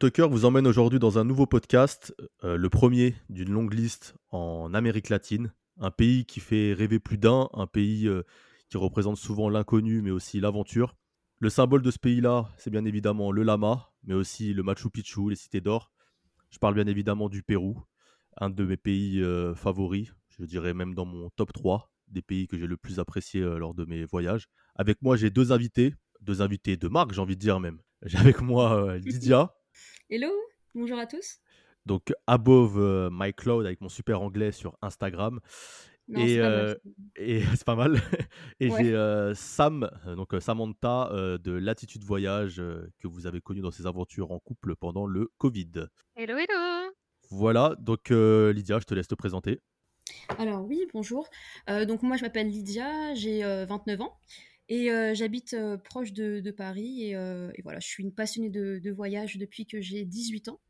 Globetalker vous emmène aujourd'hui dans un nouveau podcast, euh, le premier d'une longue liste en Amérique latine, un pays qui fait rêver plus d'un, un pays euh, qui représente souvent l'inconnu mais aussi l'aventure. Le symbole de ce pays-là, c'est bien évidemment le lama, mais aussi le Machu Picchu, les cités d'or. Je parle bien évidemment du Pérou, un de mes pays euh, favoris, je dirais même dans mon top 3 des pays que j'ai le plus apprécié lors de mes voyages. Avec moi, j'ai deux invités, deux invités de marque, j'ai envie de dire même. J'ai avec moi Lydia. Hello, bonjour à tous. Donc, Above euh, My Cloud avec mon super anglais sur Instagram. et euh, c'est pas mal. et j'ai euh, Sam, donc Samantha de Latitude Voyage que vous avez connu dans ses aventures en couple pendant le Covid. Hello, hello. Voilà, donc Lydia, je te laisse te présenter. Alors oui, bonjour. donc moi je m'appelle Lydia, j'ai 29 ans. Et j'habite proche de, Paris et, voilà, je suis une passionnée de, voyage depuis que j'ai 18 ans.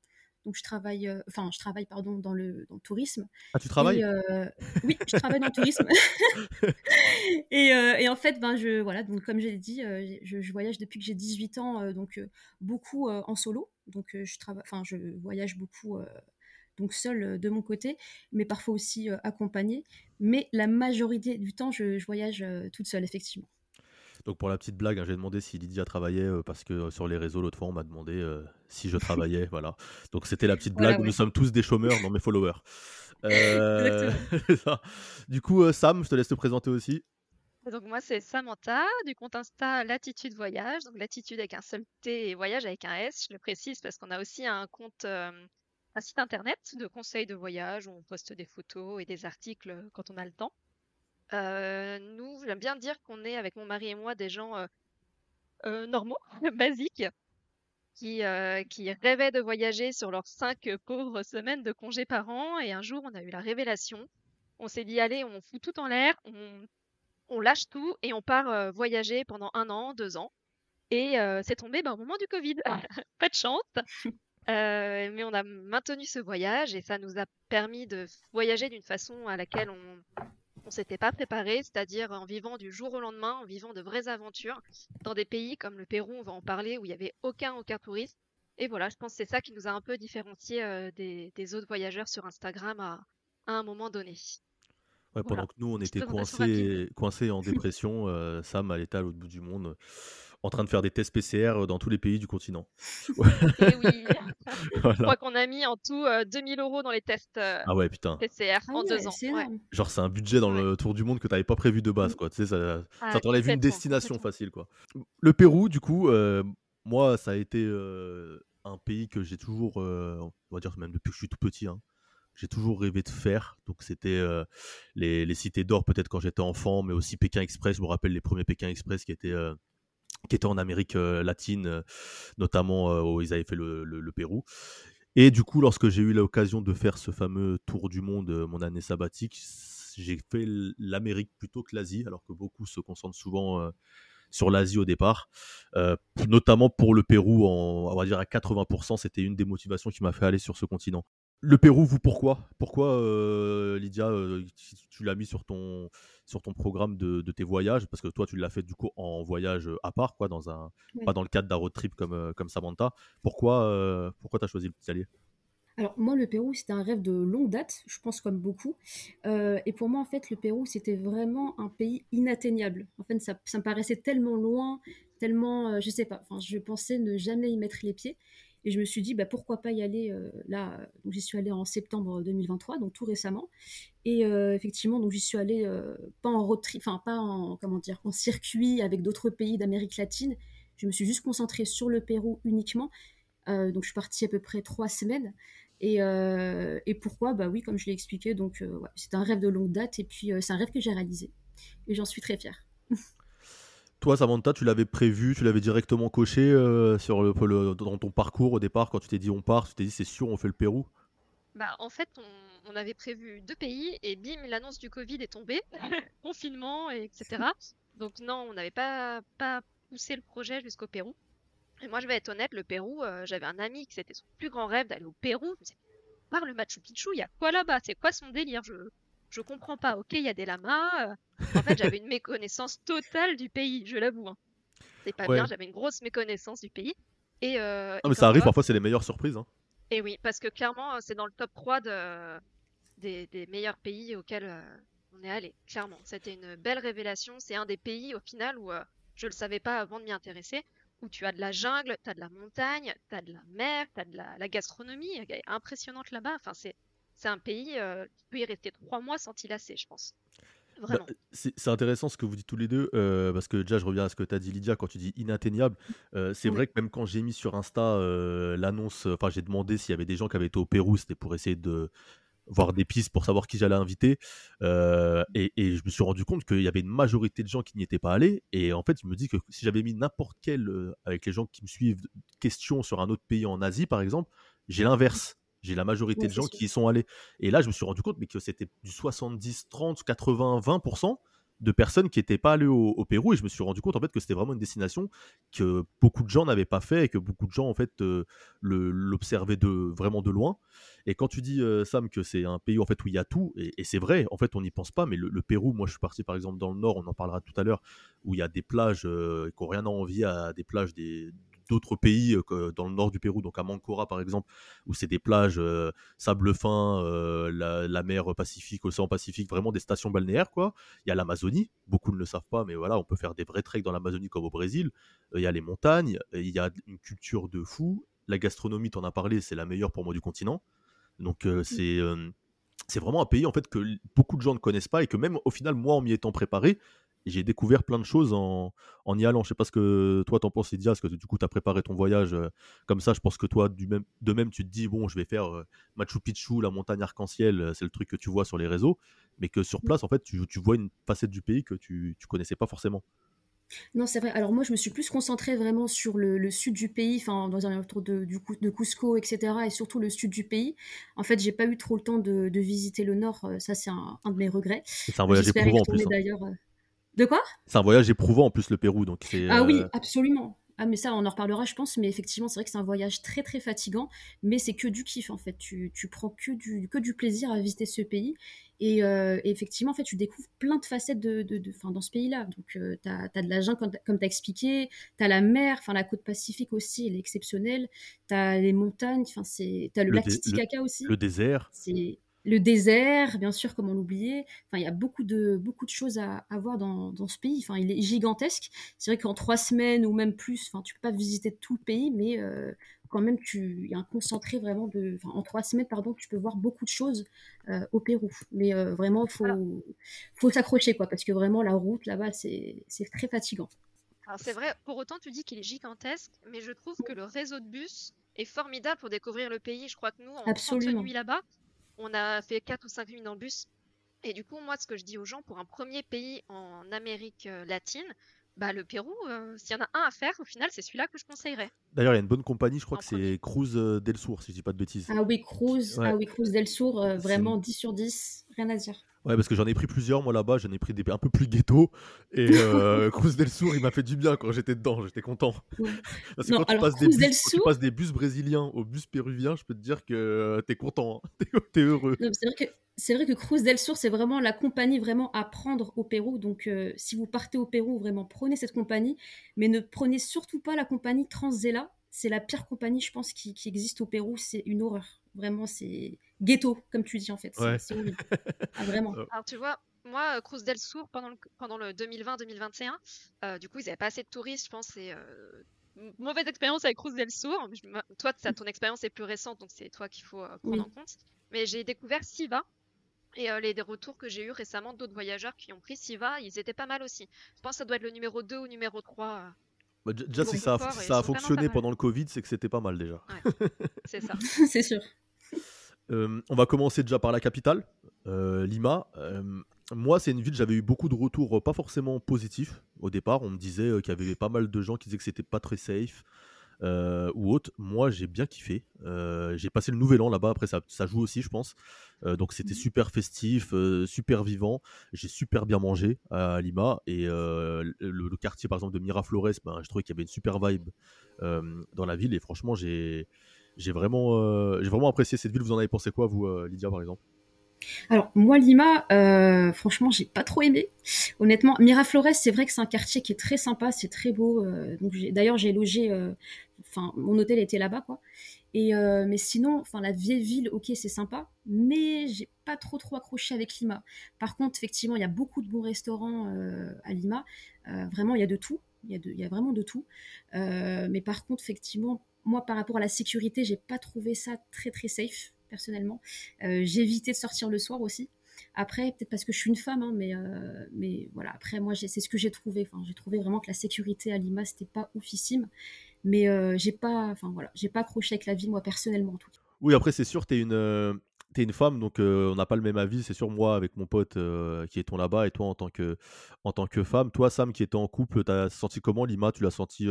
Donc je travaille, enfin je travaille pardon dans le, tourisme. Ah tu travailles Oui, je travaille dans le tourisme. et, en fait, ben je voilà, donc comme j'ai dit, je, voyage depuis que j'ai 18 ans, donc beaucoup en solo. Donc je travaille, enfin je voyage beaucoup donc seule de mon côté, mais parfois aussi accompagnée. Mais la majorité du temps, je voyage toute seule effectivement. Donc pour la petite blague, hein, j'ai demandé si Lydia travaillait euh, parce que euh, sur les réseaux l'autre fois on m'a demandé euh, si je travaillais, voilà. Donc c'était la petite blague. Nous sommes tous des chômeurs dans mes followers. du coup, Sam, je te laisse te présenter aussi. Donc moi c'est Samantha du compte Insta Latitude Voyage, donc Latitude avec un seul T et Voyage avec un S. Je le précise parce qu'on a aussi un compte, un site internet de conseils de voyage où on poste des photos et des articles quand on a le temps. Euh, nous, j'aime bien dire qu'on est, avec mon mari et moi, des gens euh, euh, normaux, basiques, qui, qui rêvaient de voyager sur leurs cinq pauvres semaines de congés par an. Et un jour, on a eu la révélation. On s'est dit, allez, on fout tout en l'air, on, on lâche tout et on part voyager pendant un an, deux ans. Et c'est tombé ben, au moment du Covid. Pas de chance. mais on a maintenu ce voyage et ça nous a permis de voyager d'une façon à laquelle on, on s'était pas préparé, c'est-à-dire en vivant du jour au lendemain, en vivant de vraies aventures dans des pays comme le Pérou, on va en parler, où il y avait aucun aucun touriste. Et voilà, je pense que c'est ça qui nous a un peu différencié euh, des, autres voyageurs sur Instagram à, un moment donné. Pendant que nous, on était coincés, en dépression, euh, Sam, elle était à l'autre bout du monde en train de faire des tests PCR euh, dans tous les pays du continent. Et eh oui. Je crois qu'on a mis en tout 2000 euh, euros dans les tests euh, ah ouais, putain. PCR ah en deux ans. Genre, c'est un budget dans le tour du monde que tu n'avais pas prévu de base, quoi. Tu sais, ça, ah, ça t'enlève une destination facile, quoi. Le Pérou, du coup, moi, ça a été un pays que j'ai toujours, on va dire même depuis que je suis tout petit, hein, j'ai toujours rêvé de faire. Donc c'était les, les, cités d'or peut-être quand j'étais enfant, mais aussi Pékin Express. Je me rappelle les premiers Pékin Express qui étaient qui était en Amérique latine, notamment où ils avaient fait le, Pérou. Et du coup, lorsque j'ai eu l'occasion de faire ce fameux tour du monde, mon année sabbatique, j'ai fait l'Amérique plutôt que l'Asie, alors que beaucoup se concentrent souvent sur l'Asie au départ, notamment pour le Pérou, on va dire à 80%, c'était une des motivations qui m'a fait aller sur ce continent. Le Pérou, vous, pourquoi? Pourquoi, Lydia, tu l'as mis sur ton, sur ton programme de, tes voyages? Parce que toi, tu l'as fait du coup en voyage à part, quoi, dans un, pas dans le cadre d'un road trip comme, comme Samantha. Pourquoi, pourquoi tu as choisi le petit allié? Alors moi, le Pérou, c'était un rêve de longue date, je pense comme beaucoup. et pour moi, en fait, le Pérou, c'était vraiment un pays inatteignable. En fait, ça, ça me paraissait tellement loin, tellement, je sais pas, enfin, je pensais ne jamais y mettre les pieds. Et je me suis dit, bah, pourquoi pas y aller euh, là. Donc, j'y suis allée en septembre 2023, donc tout récemment. Et euh, effectivement, donc j'y suis allée euh, pas en road enfin pas en comment dire, en circuit avec d'autres pays d'Amérique latine. Je me suis juste concentrée sur le Pérou uniquement. donc, je suis partie à peu près trois semaines. Et, et pourquoi? Bah oui, comme je l'ai expliqué, donc c'est un rêve de longue date et puis c'est un rêve que j'ai réalisé. Et j'en suis très fière. Toi, Samantha, tu l'avais prévu, tu l'avais directement coché euh, sur le, dans ton parcours au départ, quand tu t'es dit on part, tu t'es dit c'est sûr, on fait le Pérou? Bah, En fait, on, avait prévu deux pays et bim, l'annonce du Covid est tombée, confinement, etc. Donc non, on n'avait pas, poussé le projet jusqu'au Pérou. Et moi, je vais être honnête, le Pérou, euh, j'avais un ami qui c'était son plus grand rêve d'aller au Pérou. Je par le Machu Picchu, il y a quoi là-bas? C'est quoi son délire? Je comprends pas. Ok, il y a des lamas. Euh. En fait, j'avais une méconnaissance totale du pays, je l'avoue. Hein. C'est pas bien, j'avais une grosse méconnaissance du pays. Et, euh, mais ça arrive, parfois c'est les meilleures surprises. Hein. Et oui, parce que clairement, c'est dans le top 3 de, des, meilleurs pays auxquels on est allé. Clairement, c'était une belle révélation. C'est un des pays, au final, où je ne le savais pas avant de m'y intéresser, où tu as de la jungle, tu as de la montagne, tu as de la mer, tu as de la, gastronomie impressionnante là-bas. Enfin, c'est, c'est un pays, euh, tu peux y rester trois mois sans t'y lasser, je pense. Bah, c'est intéressant ce que vous dites tous les deux, euh, parce que déjà, je reviens à ce que tu as dit, Lydia, quand tu dis inatteignable. Euh, c'est vrai que même quand j'ai mis sur Insta l'annonce, enfin, j'ai demandé s'il y avait des gens qui avaient été au Pérou, c'était pour essayer de, voir des pistes pour savoir qui j'allais inviter. Et, je me suis rendu compte qu'il y avait une majorité de gens qui n'y étaient pas allés. Et en fait, je me dis que si j'avais mis n'importe quel, euh, avec les gens qui me suivent, question sur un autre pays en Asie, par exemple, j'ai l'inverse. J'ai la majorité de gens qui y sont allés. Et là, je me suis rendu compte mais que c'était du 70, 30, 80, 20% de personnes qui n'étaient pas allées au, Pérou et je me suis rendu compte en fait que c'était vraiment une destination que beaucoup de gens n'avaient pas fait et que beaucoup de gens en fait euh, l'observaient de vraiment de loin. Et quand tu dis euh, Sam que c'est un pays en fait où il y a tout et, c'est vrai, en fait on n'y pense pas, mais le, Pérou, moi je suis parti par exemple dans le nord, on en parlera tout à l'heure, où il y a des plages euh, qui n'ont rien à envier à des plages des, d'autres pays que dans le nord du Pérou, donc à Mancora par exemple, où c'est des plages sable fin, la, mer Pacifique, océan Pacifique, vraiment des stations balnéaires quoi. Il y a l'Amazonie, beaucoup ne le savent pas, mais voilà, on peut faire des vrais treks dans l'Amazonie comme au Brésil. Il y a les montagnes, il y a une culture de fou. La gastronomie, en as parlé, c'est la meilleure pour moi du continent. Donc c'est c'est vraiment un pays en fait que beaucoup de gens ne connaissent pas et que même au final moi en m'y étant préparé j'ai découvert plein de choses en, en, y allant. Je sais pas ce que toi t'en penses, Lydia, parce que du coup tu as préparé ton voyage euh, comme ça? Je pense que toi, du même, de même, tu te dis, bon, je vais faire euh, Machu Picchu, la montagne arc-en-ciel, euh, c'est le truc que tu vois sur les réseaux, mais que sur place, en fait, tu, tu vois une facette du pays que tu, tu connaissais pas forcément. Non, c'est vrai. Alors moi, je me suis plus concentrée vraiment sur le, sud du pays, enfin dans un autour de, du, de Cusco, etc. Et surtout le sud du pays. En fait, j'ai pas eu trop le temps de, visiter le nord. Ça, c'est un, un, de mes regrets. C'est un voyage éprouvant en plus. Hein. D'ailleurs, de quoi? C'est un voyage éprouvant en plus le Pérou, donc Ah oui, euh, absolument. Ah mais ça on en reparlera je pense, mais effectivement c'est vrai que c'est un voyage très très fatigant, mais c'est que du kiff en fait. Tu, tu, prends que du, que du plaisir à visiter ce pays et, euh, effectivement en fait tu découvres plein de facettes de, de, dans ce pays-là. Donc euh, tu as, de la jungle comme, tu as expliqué, tu as la mer, enfin la côte pacifique aussi elle est exceptionnelle, tu as les montagnes, tu as le, lac Titicaca aussi. Le désert. C'est le désert, bien sûr, comme on l'oubliait. Enfin, il y a beaucoup de, beaucoup de choses à, voir dans, ce pays. Enfin, il est gigantesque. C'est vrai qu'en trois semaines ou même plus, enfin, tu peux pas visiter tout le pays, mais euh, quand même, tu, il y a un concentré vraiment de, enfin, en trois semaines, pardon, tu peux voir beaucoup de choses euh, au Pérou. Mais euh, vraiment, faut, faut s'accrocher, quoi, parce que vraiment, la route là-bas, c'est, très fatigant. Alors c'est vrai, pour autant tu dis qu'il est gigantesque, mais je trouve que le réseau de bus est formidable pour découvrir le pays. Je crois que nous, en Absolument. nuit là-bas, on a fait 4 ou 5 nuits dans le bus. Et du coup, moi, ce que je dis aux gens, pour un premier pays en Amérique euh, latine, bah, le Pérou, euh, s'il y en a un à faire, au final, c'est celui-là que je conseillerais. D'ailleurs, il y a une bonne compagnie, je crois que c'est Cruz euh, del Sur, si je dis pas de bêtises. Ah oui, Cruz, ah oui, Cruz del Sur, vraiment 10 sur 10, rien à dire. Ouais, parce que j'en ai pris plusieurs, moi là-bas, j'en ai pris des un peu plus ghetto. Et euh, Cruz del Sur, il m'a fait du bien quand j'étais dedans, j'étais content. parce que quand, tu passes, des bus, tu passes des bus brésiliens au bus péruvien, je peux te dire que euh, t'es content, hein. t'es heureux. C'est vrai que c'est vrai que Cruz del Sur, c'est vraiment la compagnie vraiment à prendre au Pérou. Donc, euh, si vous partez au Pérou, vraiment prenez cette compagnie, mais ne prenez surtout pas la compagnie Transzela. C'est la pire compagnie, je pense, qui, qui existe au Pérou. C'est une horreur. Vraiment, c'est ghetto, comme tu dis en fait. C'est horrible. Ah, vraiment. Alors tu vois, moi, euh, Cruz del Sur, pendant le, pendant le 2020-2021, euh, du coup, ils n'avaient pas assez de touristes, je pense. Et, euh, mauvaise expérience avec Cruz del Sur. Toi, ça, ton expérience est plus récente, donc c'est toi qu'il faut prendre en compte. Mais j'ai découvert Siva. Et les des retours que j'ai eu récemment d'autres voyageurs qui ont pris Siva, ils étaient pas mal aussi. Je pense que ça doit être le numéro 2 ou numéro 3. Bah, déjà, si ça a, ça a fonctionné pendant le Covid, c'est que c'était pas mal déjà. c'est ça. c'est sûr. Euh, on va commencer déjà par la capitale, euh, Lima. Euh, moi, c'est une ville, j'avais eu beaucoup de retours pas forcément positifs au départ. On me disait qu'il y avait pas mal de gens qui disaient que c'était pas très safe. Ou autre. Moi, j'ai bien kiffé. j'ai passé le nouvel an là-bas. Après, ça, joue aussi, je pense. donc, c'était mmh. super festif, super vivant. J'ai super bien mangé à Lima. Et le, quartier, par exemple, de Miraflores, ben, je trouvais qu'il y avait une super vibe dans la ville. Et franchement, j'ai j'ai vraiment, euh, j'ai vraiment apprécié cette ville. Vous en avez pensé quoi, vous, euh, Lydia, par exemple? Alors moi Lima, euh, franchement j'ai pas trop aimé. Honnêtement, Miraflores c'est vrai que c'est un quartier qui est très sympa, c'est très beau. Euh, donc d'ailleurs j'ai logé, euh, enfin mon hôtel était là-bas quoi. Et mais sinon, enfin la vieille ville, ok c'est sympa, mais j'ai pas trop trop accroché avec Lima. Par contre effectivement il y a beaucoup de bons restaurants à Lima. vraiment il y a de tout, il y a, y a vraiment de tout. mais par contre effectivement moi par rapport à la sécurité j'ai pas trouvé ça très très safe personnellement. Euh, j'ai évité de sortir le soir aussi. Après, peut-être parce que je suis une femme, hein, mais, euh, mais voilà. Après, moi, c'est ce que j'ai trouvé. Enfin, j'ai trouvé vraiment que la sécurité à Lima, c'était pas oufissime. Mais euh, j'ai pas, enfin voilà, j'ai pas accroché avec la vie, moi, personnellement, en tout cas. Oui, après, c'est sûr, tu es une, es une femme, donc on n'a pas le même avis. C'est sûr, moi, avec mon pote qui est ton là-bas, et toi, en tant, que, en tant que femme. Toi, Sam, qui était en couple, tu as senti comment? Lima Tu l'as senti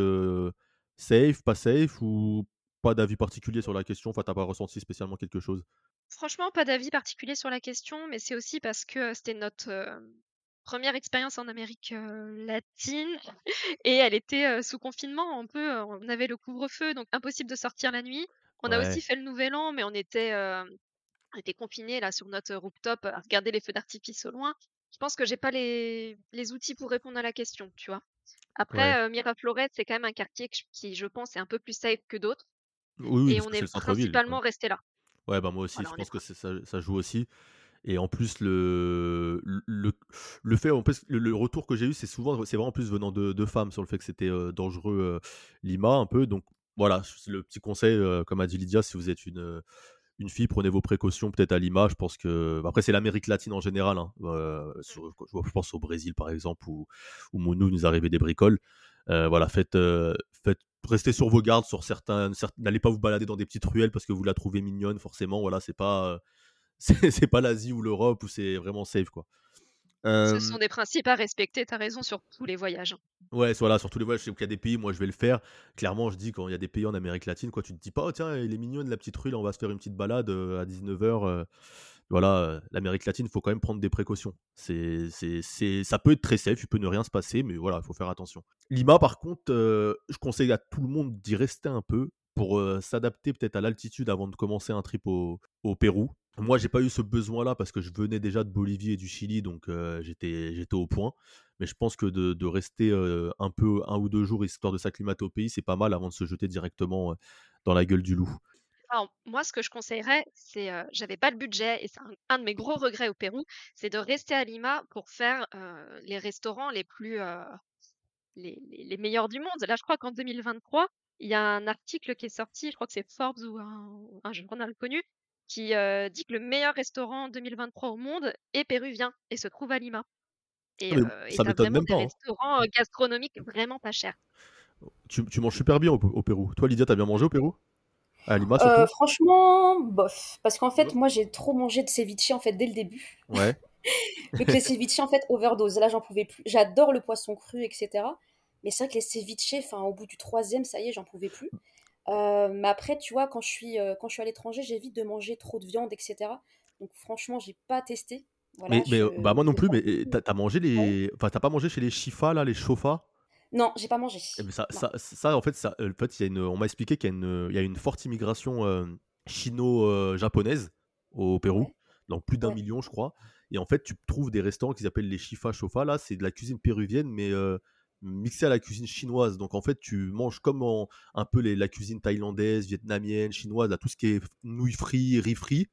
safe, pas safe ou pas d'avis particulier sur la question, enfin, t'as pas ressenti spécialement quelque chose? Franchement, pas d'avis particulier sur la question, mais c'est aussi parce que c'était notre première expérience en Amérique latine et elle était sous confinement un peu. On avait le couvre-feu, donc impossible de sortir la nuit. On a aussi fait le Nouvel An, mais on était, on était confinés là sur notre rooftop à regarder les feux d'artifice au loin. Je pense que j'ai pas les, les outils pour répondre à la question, tu vois? Après, Miraflores, c'est quand même un quartier qui, je pense, est un peu plus safe que d'autres. Oui, et on est, principalement resté là. Ouais, bah moi aussi, je pense que ça, ça, joue aussi. Et en plus, le, le, le fait, en plus, le, retour que j'ai eu, c'est souvent, c'est vraiment plus venant de, de, femmes sur le fait que c'était dangereux Lima un peu. Donc voilà, c'est le petit conseil, comme a dit Lydia, si vous êtes une, une fille, prenez vos précautions peut-être à Lima. Je pense que, après, c'est l'Amérique latine en général. Hein. je pense au Brésil par exemple, où, où nous, nous arrivait des bricoles. voilà, faites, faites restez sur vos gardes sur certains, n'allez pas vous balader dans des petites ruelles parce que vous la trouvez mignonne forcément voilà c'est pas c'est pas l'Asie ou l'Europe où c'est vraiment safe quoi ce sont des principes à respecter, tu as raison, sur tous les voyages. Hein. Ouais, voilà, sur tous les voyages, je sais qu'il y a des pays, moi je vais le faire. Clairement, je dis quand il y a des pays en Amérique latine, quoi, tu te dis pas, oh, tiens, il est mignonne la petite rue, on va se faire une petite balade à 19h voilà, l'Amérique latine, il faut quand même prendre des précautions. C'est, c'est, ça peut être très safe, il peut ne rien se passer, mais voilà, il faut faire attention. Lima, par contre, euh, je conseille à tout le monde d'y rester un peu pour s'adapter peut-être à l'altitude avant de commencer un trip au, Pérou. Moi, j'ai pas eu ce besoin-là parce que je venais déjà de Bolivie et du Chili, donc j'étais, j'étais au point. Mais je pense que de, rester un peu, un ou deux jours, histoire de s'acclimater au pays, c'est pas mal avant de se jeter directement dans la gueule du loup moi, ce que je conseillerais, c'est, j'avais pas le budget et c'est un, de mes gros regrets au Pérou, c'est de rester à Lima pour faire les restaurants les plus, les, meilleurs du monde. Là, je crois qu'en 2023, il y a un article qui est sorti, je crois que c'est Forbes ou un, journal connu, qui dit que le meilleur restaurant en 2023 au monde est péruvien et se trouve à Lima. Et, ah, ça m'étonne même pas. Des hein. gastronomiques vraiment pas chers. Tu, tu manges super bien au, au Pérou. Toi, Lydia, t'as bien mangé au Pérou? Euh, franchement, bof. Parce qu'en fait, moi, j'ai trop mangé de ceviche en fait dès le début. Ouais. Donc les ceviches en fait overdose. Là, j'en pouvais plus. J'adore le poisson cru, etc. Mais c'est vrai que les ceviches, enfin, au bout du troisième, ça y est, j'en pouvais plus. Euh, mais après, tu vois, quand je suis, euh, quand je suis à l'étranger, j'évite de manger trop de viande, etc. Donc franchement, j'ai pas testé. mais, bah moi non plus. Mais t'as mangé les, enfin, t'as pas mangé chez les Chifa là, les Chofa? Non, j'ai pas mangé. Eh ça, ça, ça, en fait, ça, en fait y a une, on m'a expliqué qu'il y, a une, y a une forte immigration euh, chino-japonaise au Pérou, donc plus d'un million, je crois. Et en fait, tu trouves des restaurants qui s'appellent les Chifa Chofa. Là, c'est de la cuisine péruvienne, mais mixée à la cuisine chinoise. Donc en fait, tu manges comme un peu les, la cuisine thaïlandaise, vietnamienne, chinoise, là, tout ce qui est nouilles frites, riz frit,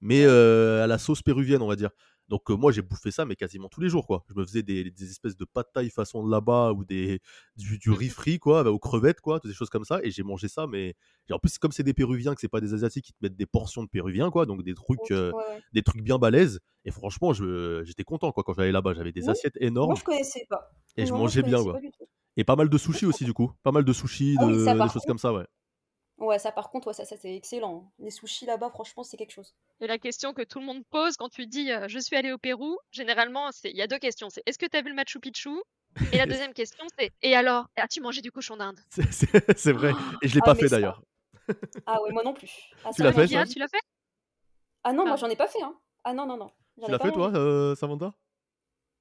mais euh, à la sauce péruvienne, on va dire. Donc moi j'ai bouffé ça mais quasiment tous les jours quoi. Je me faisais des, espèces de pâtes taille façon de là-bas ou des du, du riz frit quoi, bah, aux crevettes quoi, toutes des choses comme ça et j'ai mangé ça mais en plus comme c'est des péruviens que c'est pas des asiatiques qui te mettent des portions de péruviens quoi, donc des trucs des trucs bien balèzes et franchement j'étais content quoi quand j'allais là-bas, j'avais des assiettes énormes. Moi je connaissais pas. Et je mangeais bien quoi. Et pas mal de sushis aussi du coup, pas mal de sushis, ah de, des choses comme ça ouais. Ouais, ça par contre, ouais, ça, ça c'est excellent. Les sushis là-bas, franchement, c'est quelque chose. Et la question que tout le monde pose quand tu dis je suis allé au Pérou, généralement, c'est il y a deux questions. C'est est-ce que tu as vu le Machu Picchu? Et la deuxième question, c'est et alors, as-tu mangé du cochon d'Inde? C'est vrai. Et je l'ai ah, pas fait d'ailleurs. Ah ouais, moi non plus. Ah, tu l'as fait, Tu l'as fait? Ah non, moi j'en ai pas fait. Hein. Ah non, non, non. Tu l'as fait toi, euh, Samantha?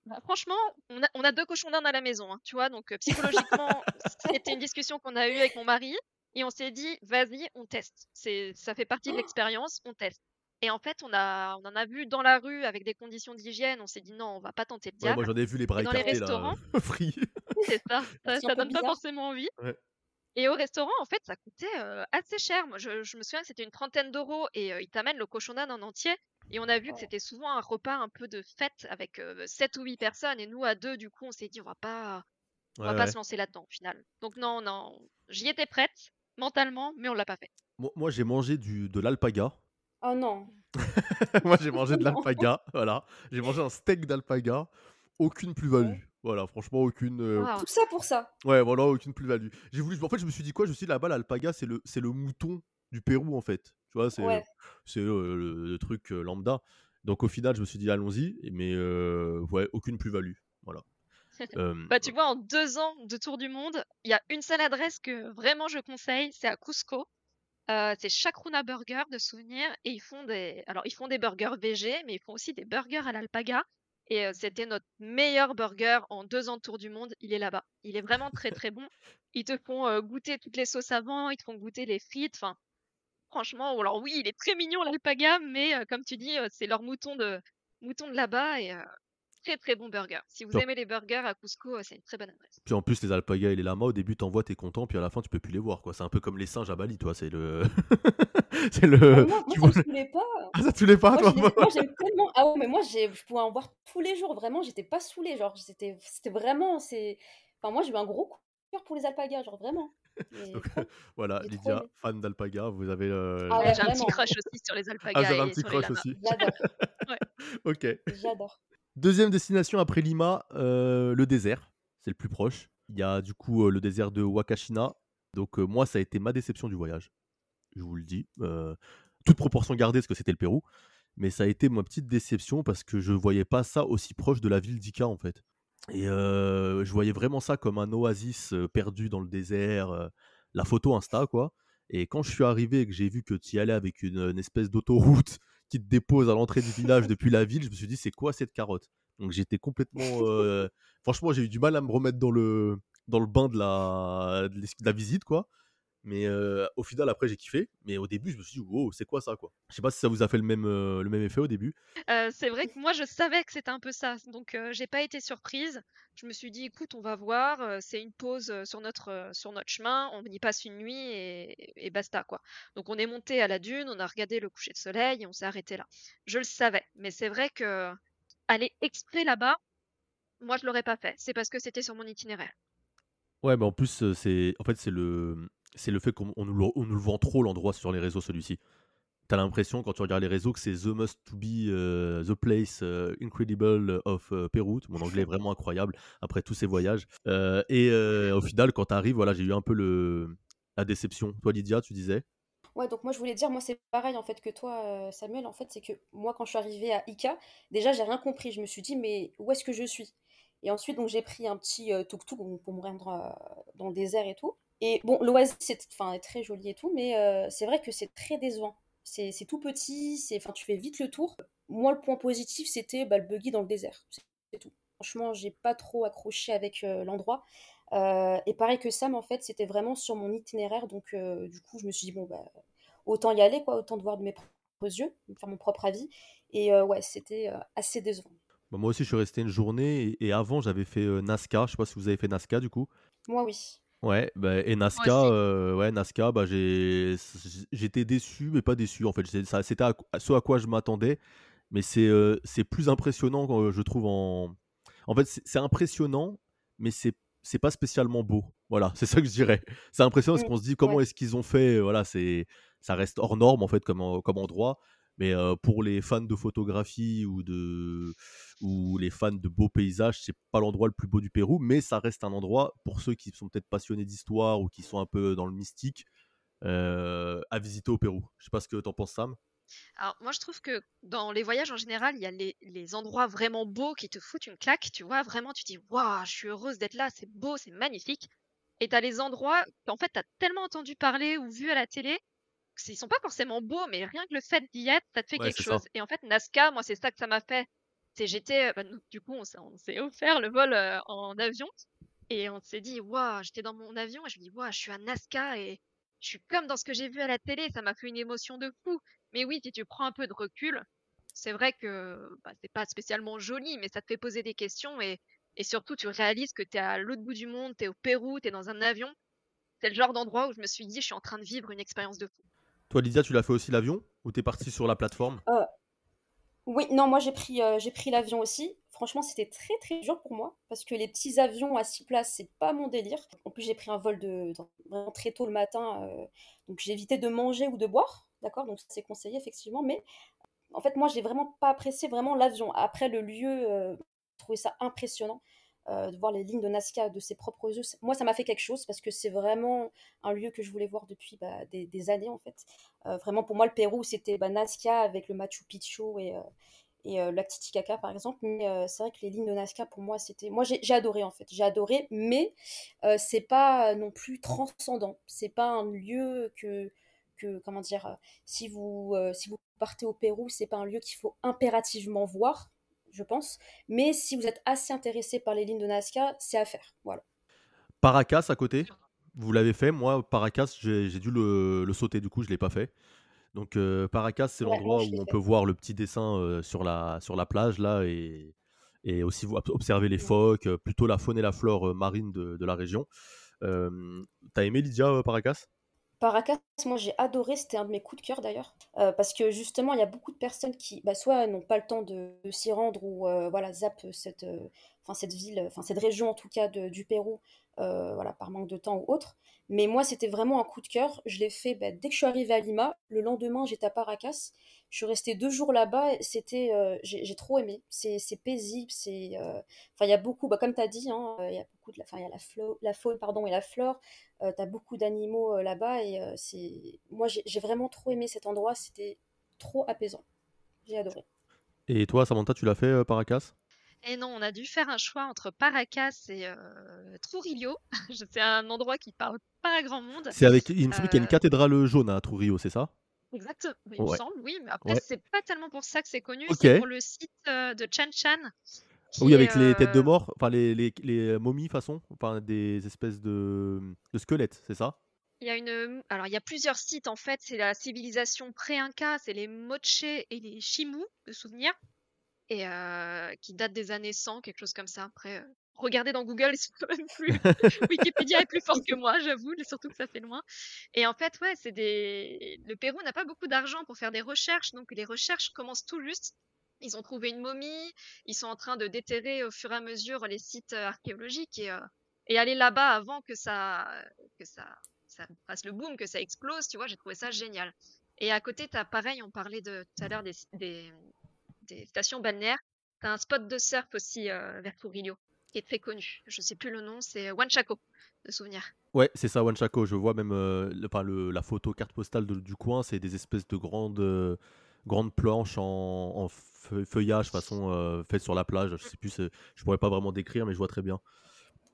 Bah, franchement, on a, on a, deux cochons d'Inde à la maison, hein, tu vois, donc euh, psychologiquement, c'était une discussion qu'on a eue avec mon mari et on s'est dit, vas-y, on teste. C'est, ça fait partie de l'expérience, on teste. Et en fait, on, a, on en a vu dans la rue avec des conditions d'hygiène. On s'est dit non, on va pas tenter le Ouais, diable. moi j'en ai vu les bras dans les écartés là, restaurants, free. c'est ça, ça, ça donne pas forcément envie. Ouais. Et au restaurant, en fait, ça coûtait euh, assez cher. Moi, je, je me souviens que c'était une trentaine d'euros et euh, ils t'amènent le cochon d'âne en entier. Et on a vu que Oh. c'était souvent un repas un peu de fête avec euh, 7 ou 8 personnes. Et nous, à deux, du coup, on s'est dit, on va pas, on va Ouais, pas ouais. se lancer là-dedans, au final. Donc, non, non, j'y étais prête, mentalement, mais on l'a pas fait. Moi, moi, j'ai mangé du, de l'alpaga. Oh non. moi j'ai mangé de l'alpaga, voilà. J'ai mangé un steak d'alpaga. Aucune plus-value. Voilà, franchement, aucune. euh. Tout ça pour ça. Ouais, voilà, aucune plus-value. J'ai voulu. En fait, je me suis dit quoi? Je me suis dit là-bas, l'alpaga, c'est le, c'est le mouton du Pérou, en fait. Tu vois, c'est Ouais. c'est euh, le, le truc euh, lambda. Donc au final, je me suis dit allons-y, mais euh, ouais, aucune plus-value. Voilà. Bah, tu vois, en deux ans de tour du monde, il y a une seule adresse que vraiment je conseille, c'est à Cusco. Euh, c'est Chacruna Burger de souvenir et ils font des alors ils font des burgers VG mais ils font aussi des burgers à l'alpaga. Et euh, c'était notre meilleur burger en deux ans de tour du monde il est là-bas. Il est vraiment très très bon. Ils te font euh, goûter toutes les sauces avant ils te font goûter les frites enfin franchement alors oui il est très mignon l'alpaga mais comme tu dis c'est leur mouton de mouton de là-bas et très très bon burger si vous aimez les burgers à Cusco euh, c'est une très bonne adresse Puis en plus, les alpagas et les lamas, au début, t'en vois, t'es content, puis à la fin, tu peux plus les voir. quoi. C'est un peu comme les singes à Bali, toi. C'est le. c'est le. Ah, moi, moi, tu ça me vois- saoulait pas. Ah, ça te pas, Moi, toi moi, j'aime tellement. Ah ouais, mais moi, j'ai- je pouvais en voir tous les jours. Vraiment, j'étais pas saoulée. Genre, c'était c'était vraiment. c'est Enfin, moi, j'ai eu un gros coup de cœur pour les alpagas. Genre, vraiment. Donc, trop. Voilà, trop Lydia, aimé. fan d'alpaga, vous avez. euh, Ah Ouais, ouais, j'ai un petit crush aussi sur les Ah, alpagas vous avez un et petit crush lamas aussi. J'adore. Ok. J'adore. Deuxième destination après Lima, euh, le désert. C'est le plus proche. Il y a du coup euh, le désert de Wakashina. Donc euh, moi, ça a été ma déception du voyage. Je vous le dis. Toute proportion gardée, parce que c'était le Pérou. Mais ça a été ma petite déception parce que je voyais pas ça aussi proche de la ville d'Ica en fait. Et je voyais vraiment ça comme un oasis perdu dans le désert. la photo Insta, quoi. Et quand je suis arrivé et que j'ai vu que tu y allais avec une espèce d'autoroute qui te dépose à l'entrée du village depuis la ville, je me suis dit, c'est quoi cette carotte? Donc j'étais complètement. euh, Franchement, j'ai eu du mal à me remettre dans le, dans le bain de la, de la visite, quoi. Mais euh, au final, après, j'ai kiffé. Mais au début, je me suis dit, wow, c'est quoi ça, quoi? Je sais pas si ça vous a fait le même, euh, le même effet au début. Euh, c'est vrai que moi je savais que c'était un peu ça, donc j'ai pas été surprise. Je me suis dit, écoute, on va voir, c'est une pause sur notre sur notre chemin, on y passe une nuit et, et basta quoi. Donc on est monté à la dune, on a regardé le coucher de soleil et on s'est arrêté là. Je le savais, mais c'est vrai que aller exprès là-bas, moi je l'aurais pas fait. C'est parce que c'était sur mon itinéraire. Ouais, mais en plus, c'est en fait, c'est le, c'est le fait qu'on on nous, le- vend trop l'endroit sur les réseaux, celui-ci. T'as l'impression, quand tu regardes les réseaux, que c'est The Must to Be, euh, The Place euh, Incredible of euh, Peru. Mon anglais est vraiment incroyable après tous ces voyages. Euh, et au final, quand t'arrives, voilà, j'ai eu un peu la déception. Toi, Lydia, tu disais? Ouais, donc moi je voulais dire, moi c'est pareil en fait que toi, Samuel, en fait, c'est que moi quand je suis arrivée à Ica, déjà j'ai rien compris. Je me suis dit, mais où est-ce que je suis? Et ensuite, donc j'ai pris un petit tuk-tuk pour me rendre dans le désert et tout. Et bon, l'oasis c'est enfin, est très joli et tout, mais euh, c'est vrai que c'est très décevant. C'est tout petit, tu fais vite le tour. Moi, le point positif, c'était bah, le buggy dans le désert. C'est tout. Franchement, j'ai pas trop accroché avec euh, l'endroit. Euh, et pareil que Sam, en fait, c'était vraiment sur mon itinéraire. Donc, du coup, je me suis dit, bon, bah, autant y aller, quoi, autant de voir de mes propres yeux, faire mon propre avis. Et ouais, c'était assez décevant. Bah, Moi aussi, je suis resté une journée. Et, et avant, j'avais fait Nazca. Je sais pas si vous avez fait Nazca, du coup. Moi, oui. Ouais, bah, et Nazca, euh, ouais, Nazca, bah, j'ai, j'étais déçu, mais pas déçu en fait. Ça- C'était à- ce à quoi je m'attendais, mais c'est euh, c'est plus impressionnant, euh, je trouve. En, en fait, c'est impressionnant, mais c'est c'est pas spécialement beau. Voilà, c'est ça que je dirais. C'est impressionnant parce Mm, qu'on se dit comment ouais. est-ce qu'ils ont fait. Voilà, c'est ça reste hors norme en fait comme, comme endroit. Mais pour les fans de photographie ou de ou les fans de beaux paysages, c'est pas l'endroit le plus beau du Pérou, mais ça reste un endroit pour ceux qui sont peut-être passionnés d'histoire ou qui sont un peu dans le mystique à visiter au Pérou. Je sais pas ce que t'en penses, Sam. Alors, moi, je trouve que dans les voyages en général, il y a les, les endroits vraiment beaux qui te foutent une claque. Tu vois, vraiment, tu dis, waouh, je suis heureuse d'être là, c'est beau, c'est magnifique. Et t'as les endroits qu'en fait, t'as tellement entendu parler ou vu à la télé, qu'ils sont pas forcément beaux, mais rien que le fait d'y être, ça te fait Ouais, quelque ça. chose. Et en fait, Nazca, moi, c'est ça que ça m'a fait. C'est j'étais, bah, du coup, on s'est on s'est offert le vol euh, en avion. Et on s'est dit, waouh, j'étais dans mon avion et je me dis, waouh, je suis à Nazca et je suis comme dans ce que j'ai vu à la télé, ça m'a fait une émotion de fou. Mais oui, si tu prends un peu de recul, c'est vrai que bah, c'est pas spécialement joli, mais ça te fait poser des questions et, et surtout tu réalises que tu es à l'autre bout du monde, tu es au Pérou, tu es dans un avion. C'est le genre d'endroit où je me suis dit, je suis en train de vivre une expérience de fou. Toi, Lydia, tu l'as fait aussi l'avion? Ou t'es parti sur la plateforme? Euh, Oui, non, moi j'ai pris, euh, pris l'avion aussi. Franchement, c'était très très dur pour moi parce que les petits avions à six places, c'est pas mon délire. En plus, j'ai pris un vol de, vraiment très tôt le matin, euh, donc j'ai évité de manger ou de boire, d'accord? Donc c'est conseillé effectivement, mais en fait, moi, j'ai vraiment pas apprécié vraiment l'avion. Après, le lieu, j'ai trouvé ça impressionnant. Euh, de voir les lignes de Nazca de ses propres yeux. Moi, ça m'a fait quelque chose parce que c'est vraiment un lieu que je voulais voir depuis bah, des, années en fait. Euh, vraiment, pour moi, le Pérou, c'était bah, Nazca avec le Machu Picchu et, et le lac Titicaca par exemple. Mais c'est vrai que les lignes de Nazca, pour moi, c'était. Moi, j'ai adoré en fait. J'ai adoré, mais c'est pas non plus transcendant. C'est pas un lieu que que comment dire euh, si vous euh, si vous partez au Pérou c'est pas un lieu qu'il faut impérativement voir je pense. Mais si vous êtes assez intéressé par les lignes de Nazca c'est à faire. Voilà. Paracas à côté. Vous l'avez fait. Moi Paracas j'ai dû le, sauter. Du coup je l'ai pas fait. Donc euh, Paracas c'est l'endroit où on peut voir le petit dessin sur la sur la plage là et et aussi observer les phoques, plutôt la faune et la flore marine de, de la région. T'as aimé Lydia Paracas? Paracas, moi j'ai adoré, c'était un de mes coups de cœur d'ailleurs, euh, parce que justement il y a beaucoup de personnes qui, bah, soit n'ont pas le temps de, s'y rendre ou euh, voilà zappent cette, euh, cette ville, enfin cette région en tout cas du Pérou, voilà par manque de temps ou autre. Mais moi c'était vraiment un coup de cœur. Je l'ai fait bah, dès que je suis arrivée à Lima. Le lendemain j'étais à Paracas. Je suis restée deux jours là-bas. C'était, j'ai trop aimé. C'est paisible. C'est, enfin il y a beaucoup, bah, comme tu as dit, hein, il y a beaucoup de, enfin il y a la, la faune pardon et la flore. Euh, tu as beaucoup d'animaux euh, là-bas et euh, c'est moi j'ai vraiment trop aimé cet endroit, c'était trop apaisant. J'ai adoré. Et toi, Samantha, tu l'as fait, Paracas et non, on a dû faire un choix entre Paracas et Trujillo. c'est un endroit qui parle pas à grand monde. C'est avec, il me semble qu'il y a une cathédrale jaune à Trujillo, c'est ça? Exactement, il me semble, oui. Mais après, c'est pas tellement pour ça que c'est connu. C'est pour le site de Chan Chan, oui, avec les têtes de mort, enfin les, les, les momies façon, enfin des espèces de, de squelettes, c'est ça? Il y a une, alors il y a plusieurs sites en fait. C'est la civilisation pré-inca, c'est les Moche et les Chimu de souvenir, et euh, qui datent des années 100, quelque chose comme ça. Après, euh, regardez dans Google, c'est quand même plus. Wikipédia est plus fort que moi, j'avoue, surtout que ça fait loin. Et en fait, ouais, c'est des. Le Pérou n'a pas beaucoup d'argent pour faire des recherches, donc les recherches commencent tout juste. Ils ont trouvé une momie, ils sont en train de déterrer au fur et à mesure les sites euh, archéologiques et, euh, et aller là-bas avant que ça, que ça, ça fasse le boom, que ça explose, tu vois, j'ai trouvé ça génial. Et à côté, tu as pareil, on parlait de, tout à l'heure des, des, des, stations balnéaires, tu as un spot de surf aussi euh, vers Trujillo qui est très connu. Je sais plus le nom, c'est Huanchaco, de souvenir. Ouais, c'est ça, Huanchaco. Je vois même le, le, la photo carte postale du coin, c'est des espèces de grandes, grandes planches en, en feuillage façon euh, sur la plage. Je sais plus, je pourrais pas vraiment décrire, mais je vois très bien.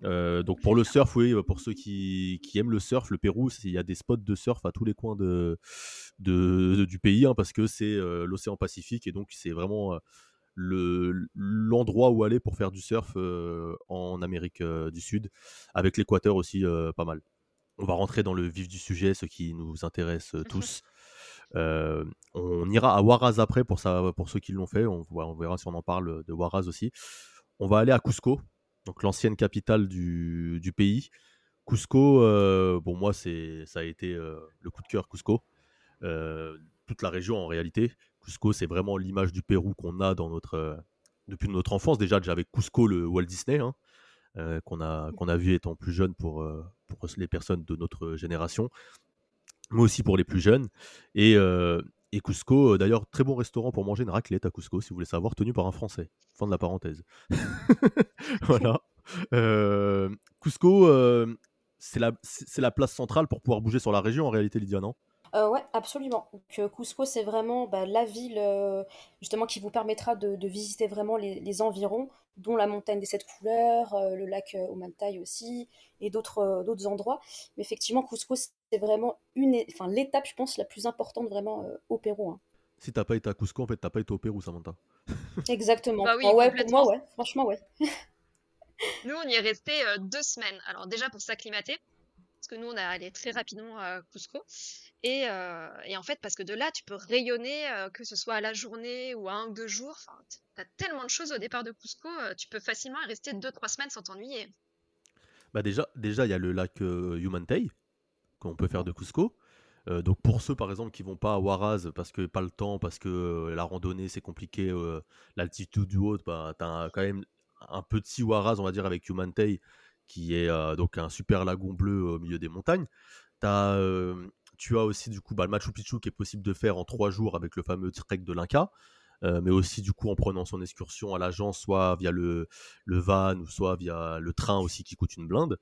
Euh, donc pour le surf, oui, pour ceux qui, qui aiment le surf, le Pérou, il y a des spots de surf à tous les coins de, de, du pays, hein, parce que c'est euh, l'océan Pacifique et donc c'est vraiment le l'endroit où aller pour faire du surf en Amérique du Sud, avec l'équateur aussi pas mal. On va rentrer dans le vif du sujet, ce qui nous intéresse tous. Euh, on ira à Huaraz après pour, ça, pour ceux qui l'ont fait. On, on, verra si on en parle de Huaraz aussi. On va aller à Cusco, donc l'ancienne capitale du, du, pays. Cusco, euh, bon, moi, c'est, ça a été euh, le coup de cœur Cusco. toute la région en réalité. Cusco, c'est vraiment l'image du Pérou qu'on a dans notre, depuis notre enfance. Déjà, j'avais Cusco, le Walt Disney, hein, qu'on a, qu'on a vu étant plus jeune pour, pour les personnes de notre génération mais aussi pour les plus jeunes. Et, euh, et Cusco, euh, d'ailleurs, très bon restaurant pour manger une raclette à Cusco, si vous voulez savoir, tenu par un Français. Fin de la parenthèse. voilà. Euh, Cusco, c'est la, la place centrale pour pouvoir bouger sur la région, en réalité, Lydia, non? Euh, ouais, absolument. Donc, Cusco, c'est vraiment bah, la ville justement qui vous permettra de, de visiter vraiment les, les, environs, dont la montagne des sept couleurs, le lac Omantai aussi, et d'autres d'autres endroits. Mais effectivement, Cusco, c'est vraiment une, enfin l'étape, je pense, la plus importante vraiment euh, au Pérou. Hein. Si t'as pas été à Cusco, en fait, t'as pas été au Pérou, Samantha. Exactement. Bah ah ouais, pour moi, ouais. Franchement, ouais. Nous, on y est resté euh, deux semaines. Alors déjà pour s'acclimater, parce que nous, on a allé très rapidement à Cusco. Et, et, en fait, parce que de là, tu peux rayonner, que ce soit à la journée ou à un ou deux jours. Enfin, tu as tellement de choses au départ de Cusco, tu peux facilement rester deux, trois semaines sans t'ennuyer. Bah déjà, il y a le lac Humantay qu'on peut faire de Cusco. donc pour ceux par exemple qui vont pas à Huaraz parce que pas le temps, parce que la randonnée c'est compliqué, l'altitude du haut, bah, tu as quand même un petit Huaraz on va dire avec Humantay qui est donc un super lagon bleu au milieu des montagnes. As, tu as aussi du coup bah, le Machu Picchu qui est possible de faire en trois jours avec le fameux trek de l'Inca. mais aussi du coup en prenant son excursion à l'agence, soit via le, le, van ou soit via le train aussi qui coûte une blinde.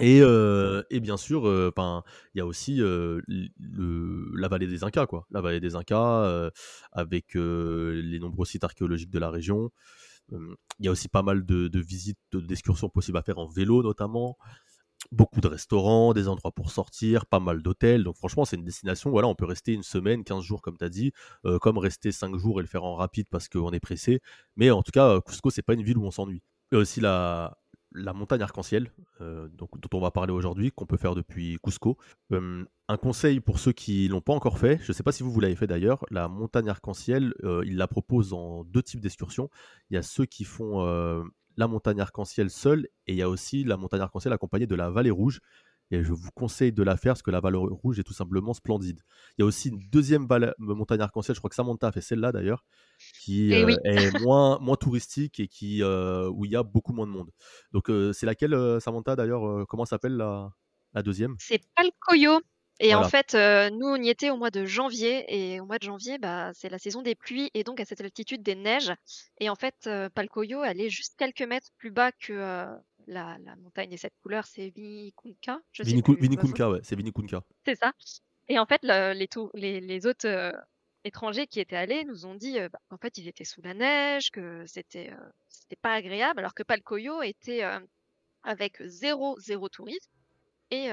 Et, et bien sûr, il y a aussi la vallée des Incas, quoi. La vallée des Incas, avec les nombreux sites archéologiques de la région. Il y a aussi pas mal de, visites, d'excursions possibles à faire en vélo notamment. Beaucoup de restaurants, des endroits pour sortir, pas mal d'hôtels. Donc franchement, c'est une destination, voilà, on peut rester une semaine, 15 jours comme tu as dit, euh, comme rester 5 jours et le faire en rapide parce qu'on est pressé. Mais en tout cas, Cusco, c'est pas une ville où on s'ennuie. Il y a aussi la, montagne arc-en-ciel, euh, dont on va parler aujourd'hui, qu'on peut faire depuis Cusco. un conseil pour ceux qui l'ont pas encore fait, je ne sais pas si vous, l'avez fait d'ailleurs, la montagne arc-en-ciel, euh, il la propose en deux types d'excursions. Il y a ceux qui font euh, la montagne arc-en-ciel seule, et il y a aussi la montagne arc-en-ciel accompagnée de la vallée rouge. Et je vous conseille de la faire parce que la vallée rouge est tout simplement splendide. Il y a aussi une deuxième montagne arc-en-ciel, je crois que Samantha a fait celle-là d'ailleurs, qui eh euh, est moins, moins touristique et qui, euh, où il y a beaucoup moins de monde. Donc euh, c'est laquelle, Samantha d'ailleurs Comment s'appelle la, la deuxième? C'est Palcoyo. Et en fait, nous, on y était au mois de janvier. Et au mois de janvier, bah, c'est la saison des pluies et donc à cette altitude des neiges. Et en fait, Palcoyo, elle est juste quelques mètres plus bas que, la, montagne des sept couleurs, c'est Vinikunka. Vinikunka, ouais, c'est Vinikunka. C'est ça. Et en fait, les, les, les, autres euh, étrangers qui étaient allés nous ont dit euh, bah, qu'en fait, ils étaient sous la neige, que c'était euh, c'était pas agréable, alors que Palcoyo était avec zéro, zéro tourisme et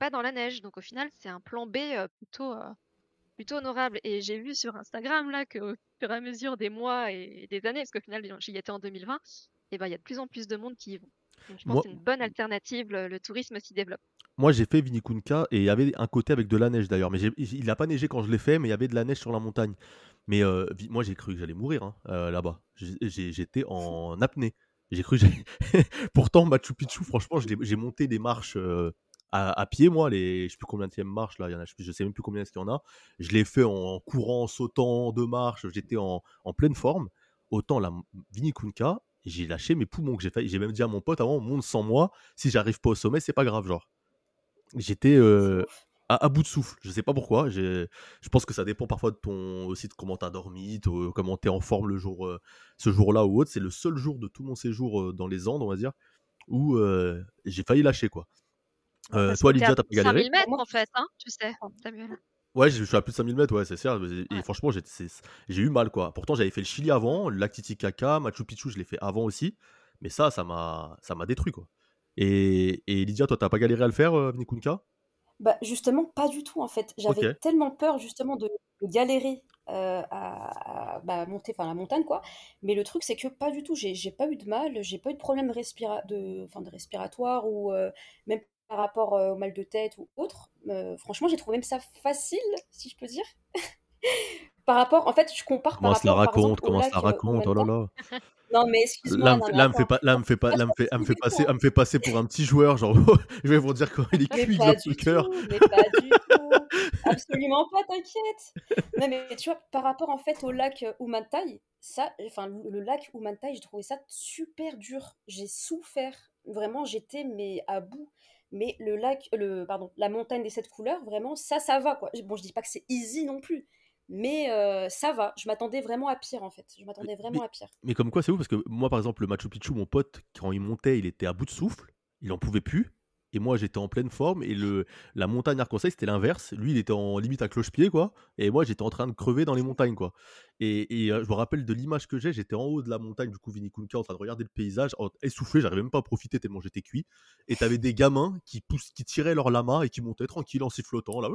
pas dans la neige. Donc au final, c'est un plan B plutôt, plutôt honorable. Et j'ai vu sur Instagram là qu'au fur et à mesure des mois et des années, parce qu'au final, j'y étais en 2020, et ben il y a de plus en plus de monde qui y vont je pense que c'est une bonne alternative, le, tourisme s'y développe. Moi, j'ai fait Vinikunka et il y avait un côté avec de la neige d'ailleurs. Mais il n'a pas neigé quand je l'ai fait, mais il y avait de la neige sur la montagne. Mais euh, moi, j'ai cru que j'allais mourir hein, euh, là-bas. J'étais en apnée. J'ai cru. Pourtant, Machu Picchu, franchement, j'ai monté des marches euh, à, pied, moi. Les, je sais plus combien de marche là. Il y en a, je sais même plus combien il y en a. Je l'ai fait en courant, en sautant de marche. J'étais en, en, pleine forme. Autant la Vinikunka, j'ai lâché mes poumons que j'ai fait. J'ai même dit à mon pote avant, on monte sans moi. Si j'arrive pas au sommet, c'est pas grave, genre. J'étais euh, à, bout de souffle. Je sais pas pourquoi. Je pense que ça dépend parfois de ton aussi de comment t'as dormi, de, comment t'es en forme le jour, euh, ce jour-là ou autre. C'est le seul jour de tout mon séjour euh, dans les Andes, on va dire, où j'ai failli lâcher quoi. Toi, Lydia, t'as pas galéré 5000 mètres en fait, hein, tu sais, Ouais, je suis à plus de 5000 mètres, ouais, c'est sûr. Et franchement, j'ai eu mal, quoi. Pourtant, j'avais fait le Chili avant, le lac Titicaca, Machu Picchu, je l'ai fait avant aussi. Mais ça, ça m'a détruit, quoi. Et, et Lydia, toi, t'as pas galéré à le faire, euh, Bah, justement, pas du tout, en fait. J'avais tellement peur, justement, de, galérer euh, à, bah, monter, enfin, la montagne, quoi. Mais le truc, c'est que pas du tout. J'ai pas eu de mal, j'ai pas eu de problème respira de, de respiratoire ou euh, même par rapport au mal de tête ou autre. franchement, j'ai trouvé même ça facile, si je peux dire. par rapport, en fait, je compare comment par rapport. la raconte, comment ça la raconte, oh là là. Non mais excuse-moi. Là, me fait pas, là me fait pas, là me fait, me fait passer, me fait passer pour un petit joueur, genre je vais vous dire quand il est cuit le cœur. Mais pas du tout, absolument pas, t'inquiète. Non mais tu vois, par rapport en fait au lac Umantai, ça, enfin le lac Umantai, j'ai trouvé ça super dur. J'ai souffert, vraiment, j'étais mais à bout mais le lac, le, pardon, la montagne des sept couleurs, vraiment, ça, ça va, quoi. Bon, je dis pas que c'est easy non plus, mais euh, ça va. Je m'attendais vraiment à pire, en fait. Je m'attendais vraiment à pire. Mais comme quoi, c'est ouf, parce que moi, par exemple, le Machu Picchu, mon pote, quand il montait, il était à bout de souffle, il en pouvait plus. Et moi, j'étais en pleine forme. Et le, la montagne Arc-en-Ciel, c'était l'inverse. Lui, il était en limite à cloche-pied, quoi. Et moi, j'étais en train de crever dans les montagnes, quoi. Et, et euh, je me rappelle de l'image que j'ai. J'étais en haut de la montagne, du coup, Vinikunka, en train de regarder le paysage, essoufflé. J'arrivais même pas à profiter tellement j'étais cuit. Et t'avais des gamins qui, poussent, qui tiraient leur lama et qui montaient tranquille en sifflotant, là.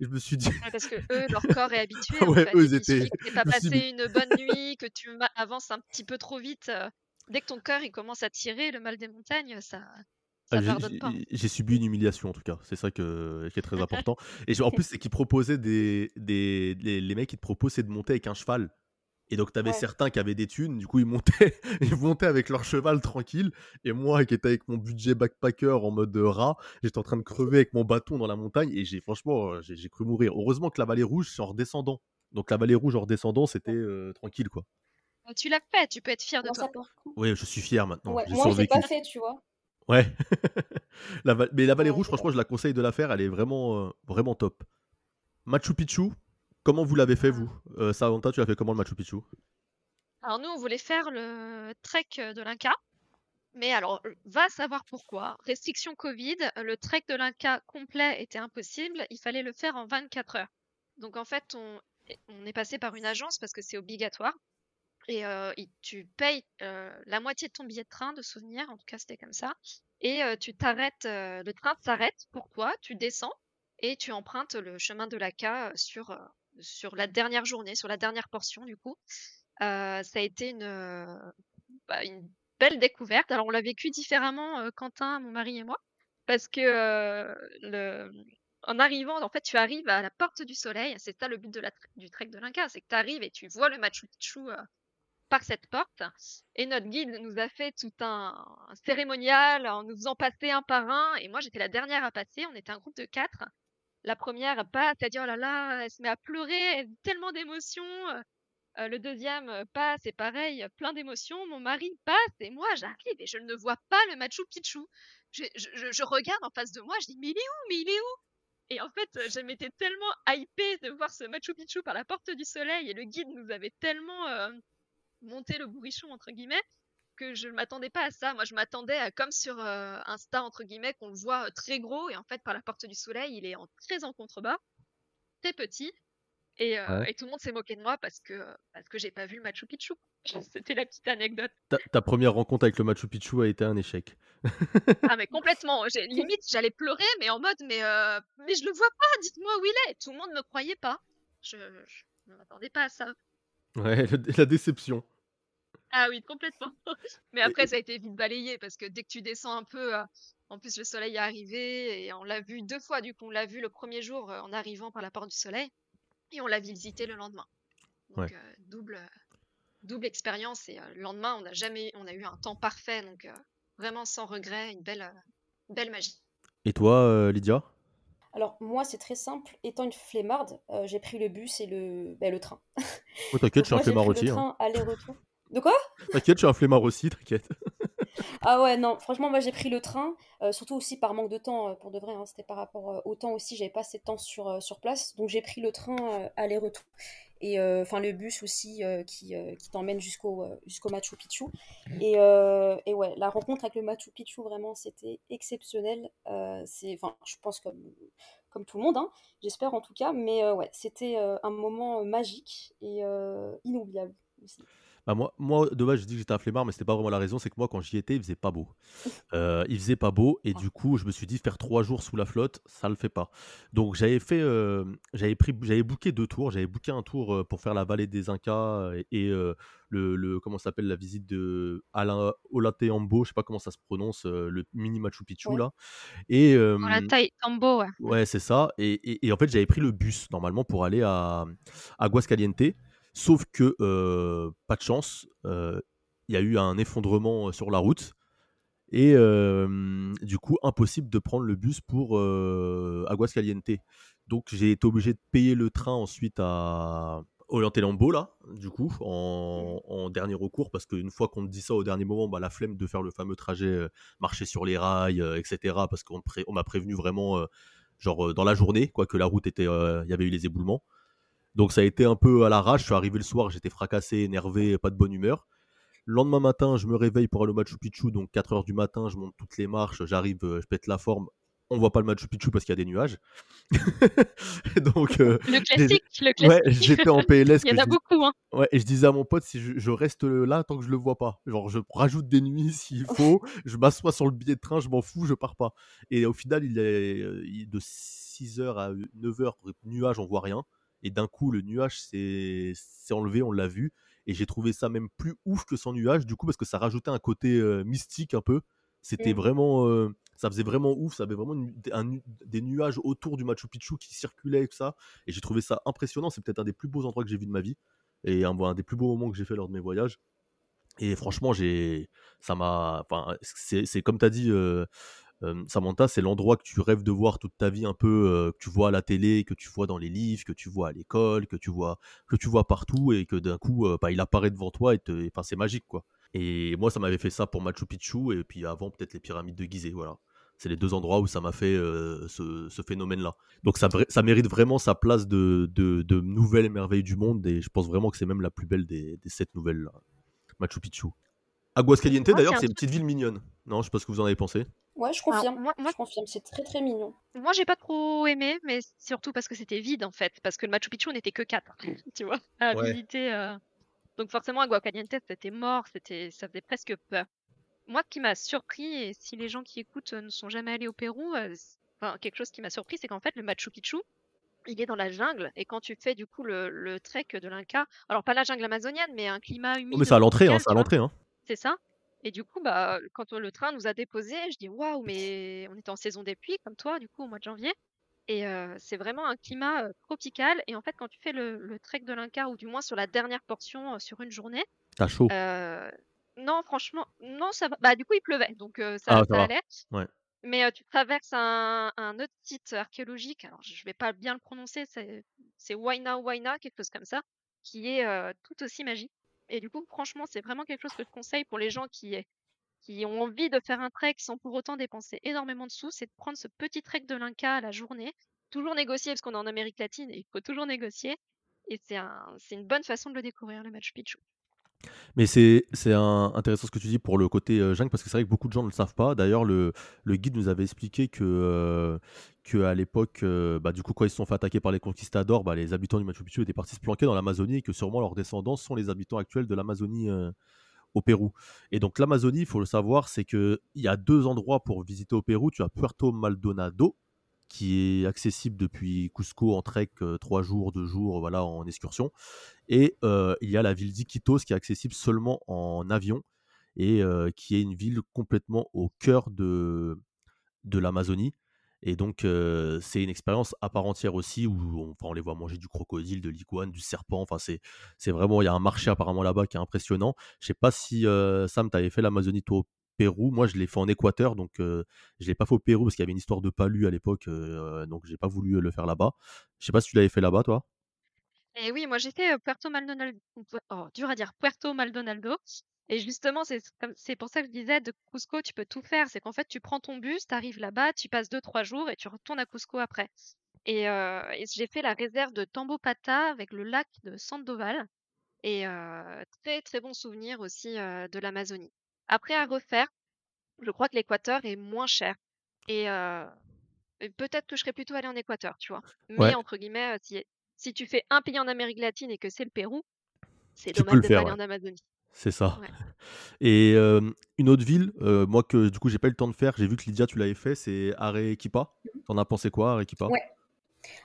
Et je me suis dit. parce que eux, leur corps est habitué. ouais, en fait. eux, ils étaient. Tu pas passé une bonne nuit, que tu avances un petit peu trop vite. Euh, dès que ton cœur il commence à tirer, le mal des montagnes, Ça Ah, j'ai subi une humiliation en tout cas, c'est ça que qui est très important. Et en plus, c'est qu'ils proposaient des des les les mecs, ils te proposent, c'est de monter avec un cheval. Et donc tu avais Ouais. certains qui avaient des thunes, du coup, ils montaient ils montaient avec leur cheval tranquille. Et moi qui étais avec mon budget backpacker en mode, heu, rat, j'étais en train de crever avec mon bâton dans la montagne. Et j'ai franchement, heu, j'ai cru mourir. Heureusement que la vallée rouge, c'est en redescendant, donc la vallée rouge en redescendant, c'était, tranquille, quoi. Bah, tu l'as fait, tu peux être fier de Non, toi. Oui, je suis fier maintenant, Ouais, moi, je l'ai pas fait, tu vois. Ouais. La mais la vallée rouge, franchement, je la conseille de la faire, elle est vraiment, heu, vraiment top. Machu Picchu, comment vous l'avez fait vous? Heu, Samantha, tu l'as fait comment le Machu Picchu? Alors nous, on voulait faire le trek de l'Inca, mais alors, euh, va savoir pourquoi. Restriction Covid, euh, le trek de l'Inca complet était impossible, il fallait le faire en 24 heures. Donc en fait, on, on est passé par une agence parce que c'est obligatoire. Et tu payes la moitié de ton billet de train de souvenir, en tout cas c'était comme ça. Et tu t'arrêtes, le train s'arrête pour toi, tu descends et tu empruntes le chemin de l'Aka sur, euh, sur la dernière journée, sur la dernière portion du coup. Ça a été une, bah, une belle découverte. Alors on l'a vécu différemment, Quentin, mon mari et moi, parce que en arrivant, en fait, tu arrives à la porte du soleil. C'est ça le but la, du trek de l'Inca, c'est que tu arrives et tu vois le Machu Picchu par cette porte. Et notre guide nous a fait tout un, cérémonial en nous faisant passer un par un. Et moi, j'étais la dernière à passer. On était un groupe de quatre. La première passe, elle dit oh là là, elle se met à pleurer, tellement d'émotions. Euh, le deuxième passe, et pareil, plein d'émotions. Mon mari passe, et moi j'arrive et je ne vois pas le Machu Picchu. Je, je- regarde en face de moi, je dis mais il est où, mais il est où? Et en fait, je m'étais tellement hypée de voir ce Machu Picchu par la porte du soleil, et le guide nous avait tellement euh, monté le bourrichon entre guillemets que je ne m'attendais pas à ça. Moi, je m'attendais à comme sur euh, Insta entre guillemets qu'on le voit euh, très gros, et en fait par la porte du soleil, il est en très en contrebas, très petit. Et, euh, Ouais. et tout le monde s'est moqué de moi parce que, parce que j'ai pas vu le Machu Picchu. C'était la petite anecdote. Ta ta 1re rencontre avec le Machu Picchu a été un échec. Ah mais complètement, j'ai limite j'allais pleurer mais en mode mais euh, mais je le vois pas, dites-moi où il est. Tout le monde me croyait pas. Je, je ne m'attendais pas à ça. Ouais, la déception. Ah oui, complètement. Mais après et ça a été vite balayé parce que dès que tu descends un peu, euh, en plus le soleil est arrivé et on l'a vu deux fois du coup on l'a vu le premier jour euh, en arrivant par la porte du soleil et on l'a visité le lendemain. Donc Ouais. euh, double double expérience et euh, le lendemain on n'a jamais on a eu un temps parfait donc euh, vraiment sans regret une belle euh, belle magie. et toi, Lydia? Alors, moi, c'est très simple. Étant une flemmarde, euh, j'ai pris le bus et le, ben, le train. Oh t'inquiète, je suis un flemmard aussi, hein. train aller-retour. De quoi? T'inquiète, je suis un flemmard aussi, t'inquiète. Ah ouais, non, franchement, moi j'ai pris le train, euh, surtout aussi par manque de temps, euh, pour de vrai, hein, c'était par rapport euh, au temps aussi, j'avais pas assez de temps sur, sur place, donc j'ai pris le train aller-retour. Et enfin le bus aussi qui, qui t'emmène jusqu'au jusqu'au Machu Picchu. Et, et ouais, la rencontre avec le Machu Picchu, vraiment, c'était exceptionnel. C'est, enfin, je pense comme, comme tout le monde, hein, j'espère en tout cas, mais ouais, c'était un moment magique et inoubliable aussi. Bah, moi moi, de base, j'ai dit que j'étais un flemmard, mais c'était pas vraiment la raison, c'est que moi, quand j'y étais, il faisait pas beau. Heu, il faisait pas beau et du coup, je me suis dit: «Faire 3 jours sous la flotte, ça le fait pas». Donc j'avais fait, hem, j'avais pris j'avais booké 2 tours. J'avais booké un tour, heu, pour faire la vallée des Incas et et heu, le le comment s'appelle? La visite de Ala Ollantaytambo, je sais pas comment ça se prononce, le mini Machu Picchu Ouais. là et Tambo, ouais. Ouais, c'est ça et et et en fait, j'avais pris le bus normalement pour aller à Aguascalientes. Sauf que, heu, pas de chance, heu, il y a eu un effondrement, heu, sur la route et du coup, impossible de prendre le bus pour, Aguascalientes. Donc j'ai été obligé de payer le train ensuite à Ollantaytambo là, du coup, en dernier recours parce qu'une fois qu'on te dit ça au dernier moment, bah, la flemme de faire le fameux trajet, marcher sur les rails, heu, et cetera parce qu'on on m'a prévenu vraiment, genre, dans la journée quoi, que la route était, il y avait eu les éboulements. Donc ça a été un peu à l'arrache. Je suis arrivé le soir, j'étais fracassé, énervé, pas de bonne humeur. Le lendemain matin, je me réveille pour aller au Machu Picchu, donc 4:00 du matin, je monte toutes les marches, j'arrive, heu, je pète la forme. On voit pas le Machu Picchu parce qu'il y a des nuages. Donc heu, Le classique, le ouais, classique. j'étais en PLS Il y en a beaucoup, hein. ouais et je disais à mon pote: «Si je je reste, heu, là tant que je le vois pas. Genre je rajoute des nuits s'il faut, je m'assois sur le billet de train, je m'en fous, je pars pas» et au final, il est, de 6:00 à 9:00, nuage, on voit rien et d'un coup, le nuage s'est enlevé, on l'a vu et j'ai trouvé ça même plus ouf que sans nuage, du coup, parce que ça rajoutait un côté, mystique un peu. C'était Mmh. vraiment, ça faisait vraiment ouf, ça avait vraiment des nuages autour du Machu Picchu qui circulaient et tout ça. Et j'ai trouvé ça impressionnant. C'est peut-être un des plus beaux endroits que j'ai vu de ma vie et un, des plus beaux moments que j'ai fait lors de mes voyages. Et franchement, j'ai, ça m'a, enfin, c'est comme tu as dit, euh, Samantha, c'est l'endroit que tu rêves de voir toute ta vie, un peu, que tu vois à la télé, que tu vois dans les livres, que tu vois à l'école, que tu vois, que tu vois partout, et que d'un coup, bah, il apparaît devant toi, et enfin, c'est magique, quoi. Et moi, ça m'avait fait ça pour Machu Picchu, et puis avant, peut-être les pyramides de Gizeh, voilà. C'est les deux endroits où ça m'a fait ce, phénomène-là. Donc ça, ça, mérite vraiment sa place de, de, nouvelle merveille du monde, et je pense vraiment que c'est même la plus belle des, des sept nouvelles, Machu Picchu. Aguascalientes, d'ailleurs, c'est une petite ville mignonne. Non, je sais pas ce que vous en avez pensé. Ouais, je confirme. moi, je confirme, c'est très très mignon. Moi, j'ai pas trop aimé, mais surtout parce que c'était vide en fait, parce que le Machu Picchu n'était que quatre, tu vois, à visiter. Euh. Donc forcément, Aguascalientes, c'était mort, c'était, ça faisait presque peur. Moi, ce qui m'a surpris, et si les gens qui écoutent euh, ne sont jamais allés au Pérou, euh, enfin, quelque chose qui m'a surpris, c'est qu'en fait, le Machu Picchu, il est dans la jungle, et quand tu fais du coup le, trek de l'Inca, alors pas la jungle amazonienne, mais un climat humide. Oh, mais c'est à l'entrée, hein, c'est à l'entrée. Hein. C'est ça? Et du coup, bah, quand le train nous a déposés, je dis waouh, mais on était en saison des pluies comme toi, du coup, au mois de janvier. Et c'est vraiment un climat tropical. Et en fait, quand tu fais le, trek de l'Inca, ou du moins sur la dernière portion sur une journée, t'as chaud? non, franchement, non, ça va. Bah, du coup, il pleuvait, donc ça, ah, allait. Mais tu traverses un, autre site archéologique. Alors, je vais pas bien le prononcer. C'est Waina Waina, quelque chose comme ça, qui est tout aussi magique. Et du coup, franchement, c'est vraiment quelque chose que je conseille pour les gens qui, ont envie de faire un trek sans pour autant dépenser énormément de sous, c'est de prendre ce petit trek de l'Inca à la journée. Toujours négocier, parce qu'on est en Amérique latine et il faut toujours négocier. Et c'est un, une bonne façon de le découvrir, le Machu Picchu. Mais c'est intéressant ce que tu dis pour le côté euh, jungle, parce que c'est vrai que beaucoup de gens ne le savent pas. D'ailleurs, le, le guide nous avait expliqué que, euh, que à l'époque, euh, bah, du coup, quand ils se sont fait attaquer par les conquistadors, bah, les habitants du Machu Picchu étaient partis se planquer dans l'Amazonie et que sûrement leurs descendants sont les habitants actuels de l'Amazonie au Pérou. Et donc l'Amazonie, il faut le savoir, c'est qu'il y a deux endroits pour visiter au Pérou. Tu as Puerto Maldonado, qui est accessible depuis Cusco en trek, trois jours, deux jours, voilà, en excursion. Et il y a la ville d'Iquitos qui est accessible seulement en avion et qui est une ville complètement au cœur de, l'Amazonie. Et donc, c'est une expérience à part entière aussi où on, les voit manger du crocodile, de l'iguane, du serpent. Enfin, c'est, c'est vraiment, il y a un marché apparemment là-bas qui est impressionnant. Je sais pas si Sam, tu avais fait l'Amazonie toi Pérou. Moi, je l'ai fait en Équateur, donc je l'ai pas fait au Pérou parce qu'il y avait une histoire de palu à l'époque, donc j'ai pas voulu le faire là-bas. Je sais pas si tu l'avais fait là-bas, toi. Et oui, moi j'ai fait Puerto Maldonado, oh, à dire, Puerto Maldonado. Et justement, c'est pour ça que je disais, de Cusco, tu peux tout faire. C'est qu'en fait, tu prends ton bus, tu arrives là-bas, tu passes deux, trois jours et tu retournes à Cusco après. Et, j'ai fait la réserve de Tambopata avec le lac de Sandoval. Et très, très bon souvenir aussi de l'Amazonie. Après, à refaire, je crois que l'Équateur est moins cher. Et, peut-être que je serais plutôt allé en Équateur, tu vois? Mais entre guillemets, si, si tu fais un pays en Amérique latine et que c'est le Pérou, c'est dommage pas aller en Amazonie. C'est ça. Et une autre ville, moi que du coup j'ai pas eu le temps de faire, j'ai vu que Lydia tu l'avais fait, c'est Arequipa. Mmh. T'en as pensé quoi, Arequipa? Ouais.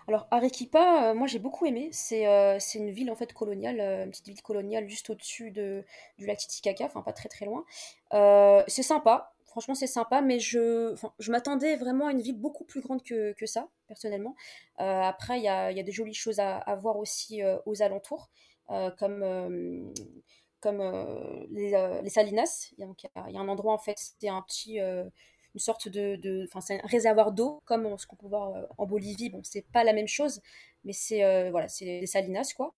Alors Arequipa, moi j'ai beaucoup aimé. C'est c'est une ville en fait coloniale, une petite ville coloniale juste au-dessus de, du lac Titicaca, enfin pas très très loin. c'est sympa. Franchement, c'est sympa, mais je, je m'attendais vraiment à une ville beaucoup plus grande que, que ça, personnellement. Euh, après, il y a, y a, des jolies choses à, voir aussi euh, aux alentours, euh, comme, comme les, les, Salinas. Il y, a, un endroit, en fait, c'est un petit une sorte de, enfin c'est un réservoir d'eau comme ce qu'on peut voir en Bolivie. Bon, c'est pas la même chose, mais c'est voilà, c'est les salinas quoi.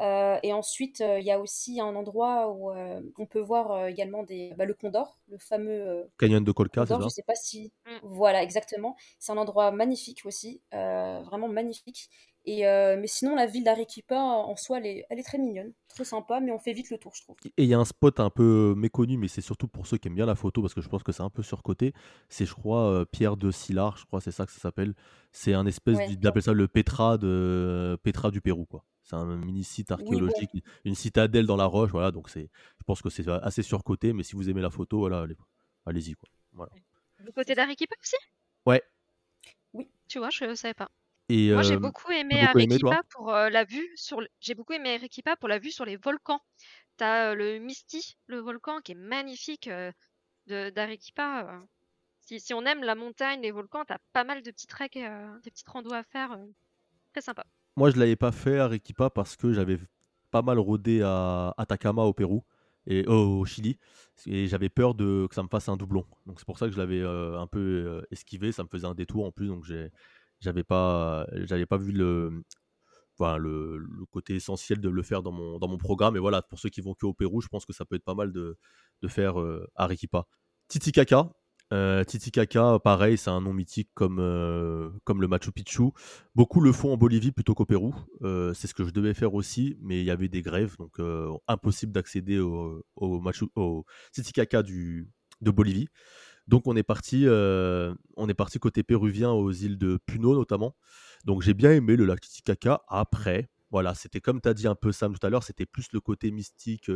Euh, et ensuite, euh, il y a aussi un endroit où euh, on peut voir également des, bah, le Condor, le fameux canyon de Colca. Condor, je sais pas si, mm. voilà, exactement. C'est un endroit magnifique aussi, vraiment magnifique. Et, mais sinon, la ville d'Arequipa en soi, elle est, elle est, très mignonne, très sympa, mais on fait vite le tour, je trouve. Et il y a un spot un peu méconnu, mais c'est surtout pour ceux qui aiment bien la photo, parce que je pense que c'est un peu surcoté. C'est, je crois, Pierre de Sillard, je crois, c'est ça que ça s'appelle. C'est un espèce, d'appelle ça le Petra, de, Petra du Pérou, quoi. C'est un mini site archéologique, une citadelle dans la roche, voilà. Donc c'est, je pense que c'est assez surcoté, mais si vous aimez la photo, voilà, allez-y quoi. Voilà. Du côté d'Arequipa aussi? Ouais. Oui. Tu vois, je ne savais pas. Et Moi, j'ai beaucoup aimé Arequipa pour la vue sur. J'ai beaucoup aimé Arequipa pour la vue sur les volcans. Tu as le Misti, le volcan qui est magnifique d'Arequipa. si, on aime la montagne, les volcans, t'as pas mal de petits treks, des petites randos à faire. très sympa. Moi, je l'avais pas fait à Arequipa parce que j'avais pas mal rôdé à Atacama au Pérou et au Chili et j'avais peur de que ça me fasse un doublon. Donc c'est pour ça que je l'avais un peu esquivé. Ça me faisait un détour en plus, donc j'avais pas, j'avais pas vu le, le, côté essentiel de le faire dans mon, dans mon programme. Et voilà, pour ceux qui vont que au Pérou, je pense que ça peut être pas mal de, de faire euh, Arequipa. Titicaca. Euh, Titicaca, pareil, c'est un nom mythique comme, euh, comme le Machu Picchu. Beaucoup le font en Bolivie plutôt qu'au Pérou. Euh, c'est ce que je devais faire aussi, mais il y avait des grèves, donc impossible d'accéder au, Machu, au Titicaca du, de Bolivie. Donc on est parti, on est parti côté péruvien aux îles de Puno notamment. Donc j'ai bien aimé le lac Titicaca. Après, voilà, c'était comme tu as dit un peu Sam tout à l'heure, c'était plus le côté mystique.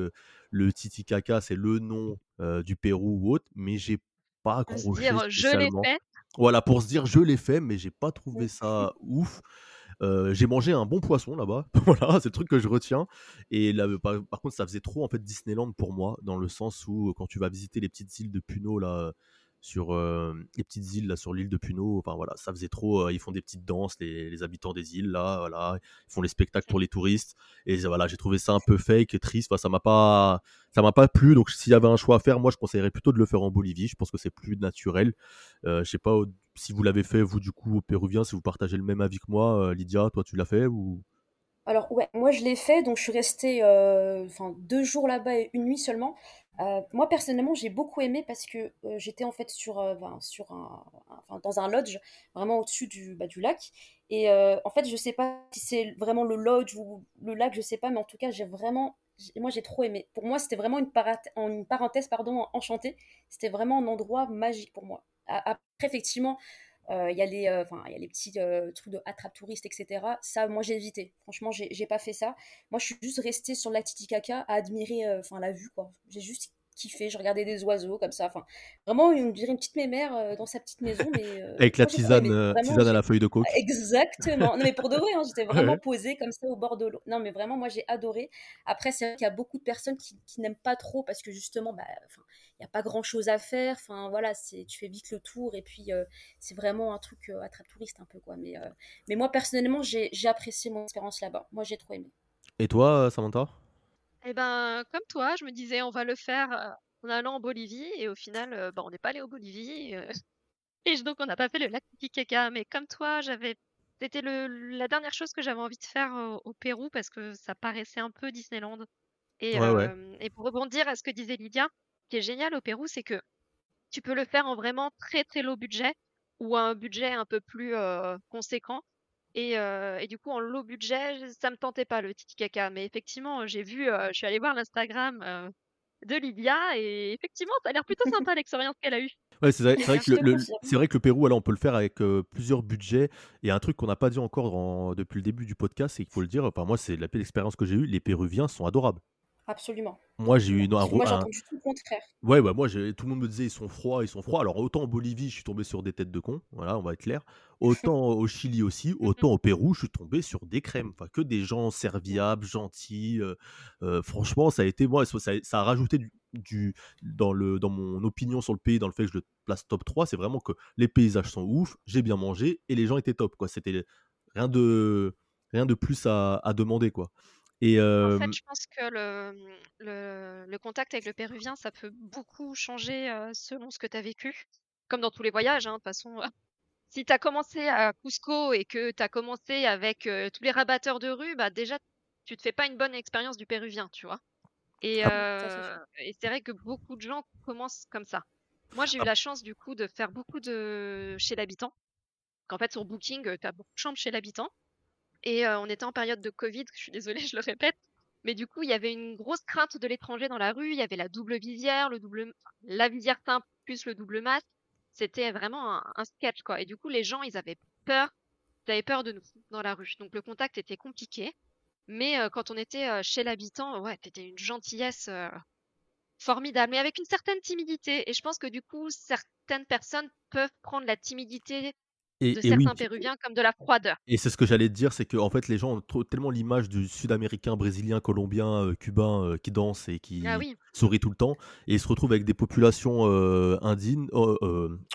le Titicaca, c'est le nom du Pérou ou autre, mais j'ai pas accroché. Dire, je l'ai fait. Voilà, pour se dire je l'ai fait, mais j'ai pas trouvé ça ouf. j'ai mangé un bon poisson là-bas. voilà, c'est le truc que je retiens. Et là, par, par, contre, ça faisait trop en fait Disneyland pour moi, dans le sens où quand tu vas visiter les petites îles de Puno là, sur les petites îles là sur l'île de Puno. Enfin voilà, ça faisait trop. ils font des petites danses, les, habitants des îles là, voilà, ils font les spectacles pour les touristes. Et voilà, j'ai trouvé ça un peu fake, triste. Enfin, ça m'a pas, ça m'a pas plu. Donc s'il y avait un choix à faire, moi je conseillerais plutôt de le faire en Bolivie. Je pense que c'est plus naturel. je sais pas si vous l'avez fait vous du coup au Péruvien, si vous partagez le même avis que moi, Lydia, toi tu l'as fait ou? Alors ouais, moi je l'ai fait, donc je suis restée enfin deux jours là-bas et une nuit seulement. Euh, moi personnellement, j'ai beaucoup aimé parce que euh, j'étais en fait sur, euh, ben, sur un, dans un lodge vraiment au-dessus du, bah, du lac. Et en fait, je sais pas si c'est vraiment le lodge ou le lac, je sais pas, mais en tout cas, j'ai vraiment, moi j'ai trop aimé. Pour moi, c'était vraiment une, une parenthèse pardon, enchantée. C'était vraiment un endroit magique pour moi. Après, effectivement, il y, a les, enfin il y a les petits trucs de attrape touristes, etc. Ça, moi, j'ai évité. Franchement, j'ai pas fait ça. Moi, je suis juste restée sur la Titicaca à admirer enfin la vue, quoi. J'ai juste kiffé. Je regardais des oiseaux comme ça. Enfin, vraiment, on dirait une petite mémère euh, dans sa petite maison. Mais, euh, Avec la tisane, euh, tisane à la feuille de coke. Exactement. Non, mais pour de vrai, hein, j'étais vraiment posée comme ça au bord de l'eau. Non, mais vraiment, moi, j'ai adoré. Après, c'est vrai qu'il y a beaucoup de personnes qui, qui n'aiment pas trop parce que justement, bah, il n'y a pas grand chose à faire. Enfin, voilà, tu fais vite le tour et puis c'est vraiment un truc attrape touriste un peu, quoi. Mais, mais moi, personnellement, j'ai apprécié mon expérience là-bas. Moi, j'ai trop aimé. Et toi, Samantha? Eh ben, comme toi, je me disais, on va le faire en allant en Bolivie, et au final, bah, on n'est pas allé en Bolivie, et donc on n'a pas fait le lac Titicaca. Mais comme toi, j'avais, c'était le, la dernière chose que j'avais envie de faire au, Pérou parce que ça paraissait un peu Disneyland. Et, et pour rebondir à ce que disait Lydia, ce qui est génial au Pérou, c'est que tu peux le faire en vraiment très très low budget ou un budget un peu plus conséquent. Et, et, du coup, en low budget, ça me tentait pas le Titicaca. Mais effectivement, j'ai vu, je suis allée voir l'Instagram de Lydia et effectivement, ça a l'air plutôt sympa l'expérience qu'elle a eue. Ouais, c'est vrai, vrai, que le, c'est vrai que le Pérou, alors, on peut le faire avec plusieurs budgets. Et un truc qu'on n'a pas dit encore depuis le début du podcast, c'est qu'il faut le dire, enfin, moi, c'est la pire expérience que j'ai eue. Les Péruviens sont adorables. Absolument. Moi, j'ai eu une, un, Moi, j'ai entendu tout le contraire. Ouais, bah, moi, tout le monde me disait ils sont froids, ils sont froids. Alors, autant en Bolivie, je suis tombé sur des têtes de cons, voilà, on va être clair. Autant au Chili aussi, autant au Pérou, je suis tombé sur des crèmes. Enfin, que des gens serviables, gentils. Euh, euh, franchement, ça a été, moi, ça, ça a rajouté du, du, dans, le, dans mon opinion sur le pays, dans le fait que je le place top 3. C'est vraiment que les paysages sont ouf, j'ai bien mangé et les gens étaient top, quoi. C'était rien de, rien de plus à, à demander, quoi. Et En fait, je pense que le, le, le contact avec le péruvien, ça peut beaucoup changer selon ce que tu as vécu. Comme dans tous les voyages, hein, de toute façon. Si tu as commencé à Cusco et que tu as commencé avec tous les rabatteurs de rue, bah déjà, tu te fais pas une bonne expérience du péruvien, tu vois? Et, ah et c'est vrai que beaucoup de gens commencent comme ça. Moi, j'ai eu ah. la chance, du coup, de faire beaucoup de chez l'habitant. En fait, sur Booking, tu as beaucoup de chambres chez l'habitant. Et on était en période de Covid, je suis désolée, je le répète. Mais du coup, il y avait une grosse crainte de l'étranger dans la rue. Il y avait la double visière, le double, la visière simple plus le double masque. C'était vraiment un, sketch, quoi. Et du coup, les gens, ils avaient peur. Ils avaient peur de nous dans la rue. Donc, le contact était compliqué. Mais quand on était chez l'habitant, ouais, c'était une gentillesse formidable, mais avec une certaine timidité. Et je pense que du coup, certaines personnes peuvent prendre la timidité de certains Péruviens comme de la froideur. Et c'est ce que j'allais te dire, c'est que en fait les gens ont tellement l'image du Sud-Américain, Brésilien, Colombien, euh, Cubain euh, qui danse et qui ah sourit tout le temps, et ils se retrouvent avec des populations euh, andines,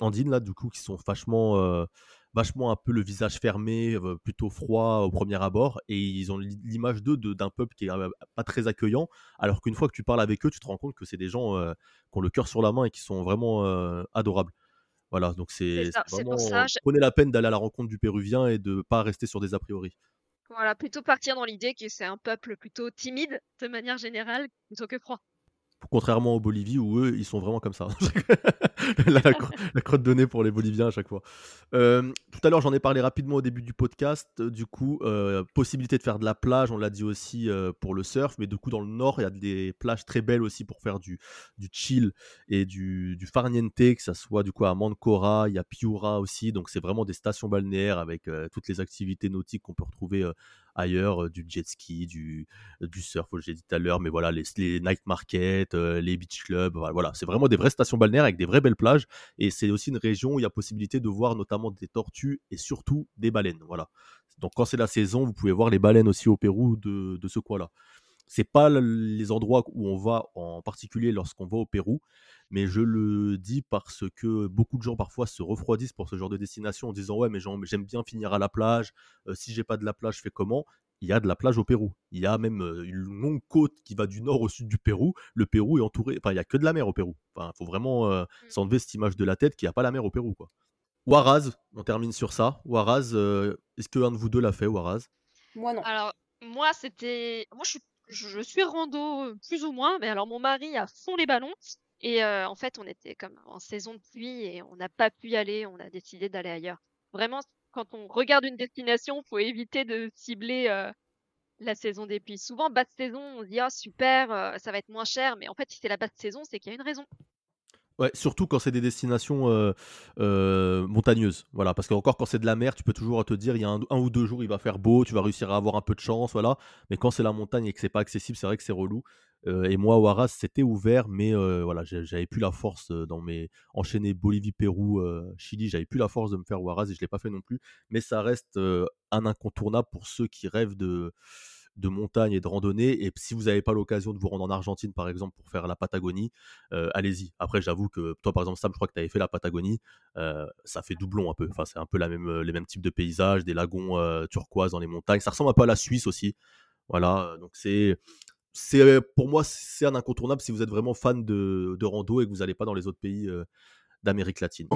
andines là du coup qui sont vachement vachement un peu le visage fermé, plutôt froid au premier abord, et ils ont l'image d'eux d'un peuple qui est pas très accueillant, alors qu'une fois que tu parles avec eux, tu te rends compte que c'est des gens qui ont le cœur sur la main et qui sont vraiment adorables. Voilà, donc c'est vraiment. Prenez la peine d'aller à la rencontre du Péruvien et de pas rester sur des a priori. Voilà, plutôt partir dans l'idée que c'est un peuple plutôt timide de manière générale plutôt que froid. Contrairement aux Bolivie où eux, ils sont vraiment comme ça. la, la, crotte de nez pour les Boliviens à chaque fois. Euh, tout à l'heure, j'en ai parlé rapidement au début du podcast. Euh, du coup, euh, possibilité de faire de la plage, on l'a dit aussi pour le surf, mais du coup, dans le nord, il y a des plages très belles aussi pour faire du, du chill et du, du farniente, que ça soit du coup à Mancora, il y a Piura aussi. Donc, c'est vraiment des stations balnéaires avec toutes les activités nautiques qu'on peut retrouver ailleurs, du jet ski, du, du surf, j'ai dit tout à l'heure, mais voilà, les, les night markets, les beach clubs, voilà, c'est vraiment des vraies stations balnéaires avec des vraies belles plages, et c'est aussi une région où il y a possibilité de voir notamment des tortues et surtout des baleines, voilà. Donc quand c'est la saison, vous pouvez voir les baleines aussi au Pérou de, de ce coin-là c'est pas les endroits où on va en particulier lorsqu'on va au Pérou, mais je le dis parce que beaucoup de gens parfois se refroidissent pour ce genre de destination en disant ouais mais j'aime bien finir à la plage, euh, si j'ai pas de la plage, je fais comment? Il y a de la plage au Pérou. Il y a même euh, une longue côte qui va du nord au sud du Pérou. Le Pérou est entouré, enfin il y a que de la mer au Pérou. Enfin, faut vraiment euh, mmh. s'enlever cette image de la tête qu'il n'y a pas la mer au Pérou quoi. Waraz, on termine sur ça. Waraz, est-ce qu'un de vous deux l'a fait, Waraz Moi non. Alors moi c'était, moi je suis je suis rando plus ou moins, mais alors mon mari a fond les ballons. Et en fait, on était comme en saison de pluie et on n'a pas pu y aller. On a décidé d'aller ailleurs. Vraiment, quand on regarde une destination, faut éviter de cibler la saison des pluies. Souvent, basse saison, on se dit ah super, ça va être moins cher. Mais en fait, si c'est la basse saison, c'est qu'il y a une raison. Ouais, surtout quand c'est des destinations montagneuses. Voilà, parce qu'encore quand c'est de la mer, tu peux toujours te dire il y a un, ou deux jours il va faire beau, tu vas réussir à avoir un peu de chance, voilà. Mais quand c'est la montagne et que c'est pas accessible, c'est vrai que c'est relou. Euh, et moi, au Arras, c'était ouvert, mais voilà, j'avais plus la force dans mes enchaînés Bolivie, Pérou, Chili, j'avais plus la force de me faire au Arras et je l'ai pas fait non plus. Mais ça reste un incontournable pour ceux qui rêvent de de montagne et de randonnée. Et si vous n'avez pas l'occasion de vous rendre en Argentine, par exemple, pour faire la Patagonie, euh, allez-y. Après, j'avoue que toi, par exemple, Sam, je crois que tu avais fait la Patagonie. Euh, ça fait doublon un peu. Enfin, c'est un peu les mêmes types de paysages, des lagons euh, turquoises dans les montagnes. Ça ressemble un peu à la Suisse aussi. Voilà. Donc, c'est. C'est, pour moi, c'est un incontournable si vous êtes vraiment fan de, de rando et que vous n'allez pas dans les autres pays d'Amérique latine.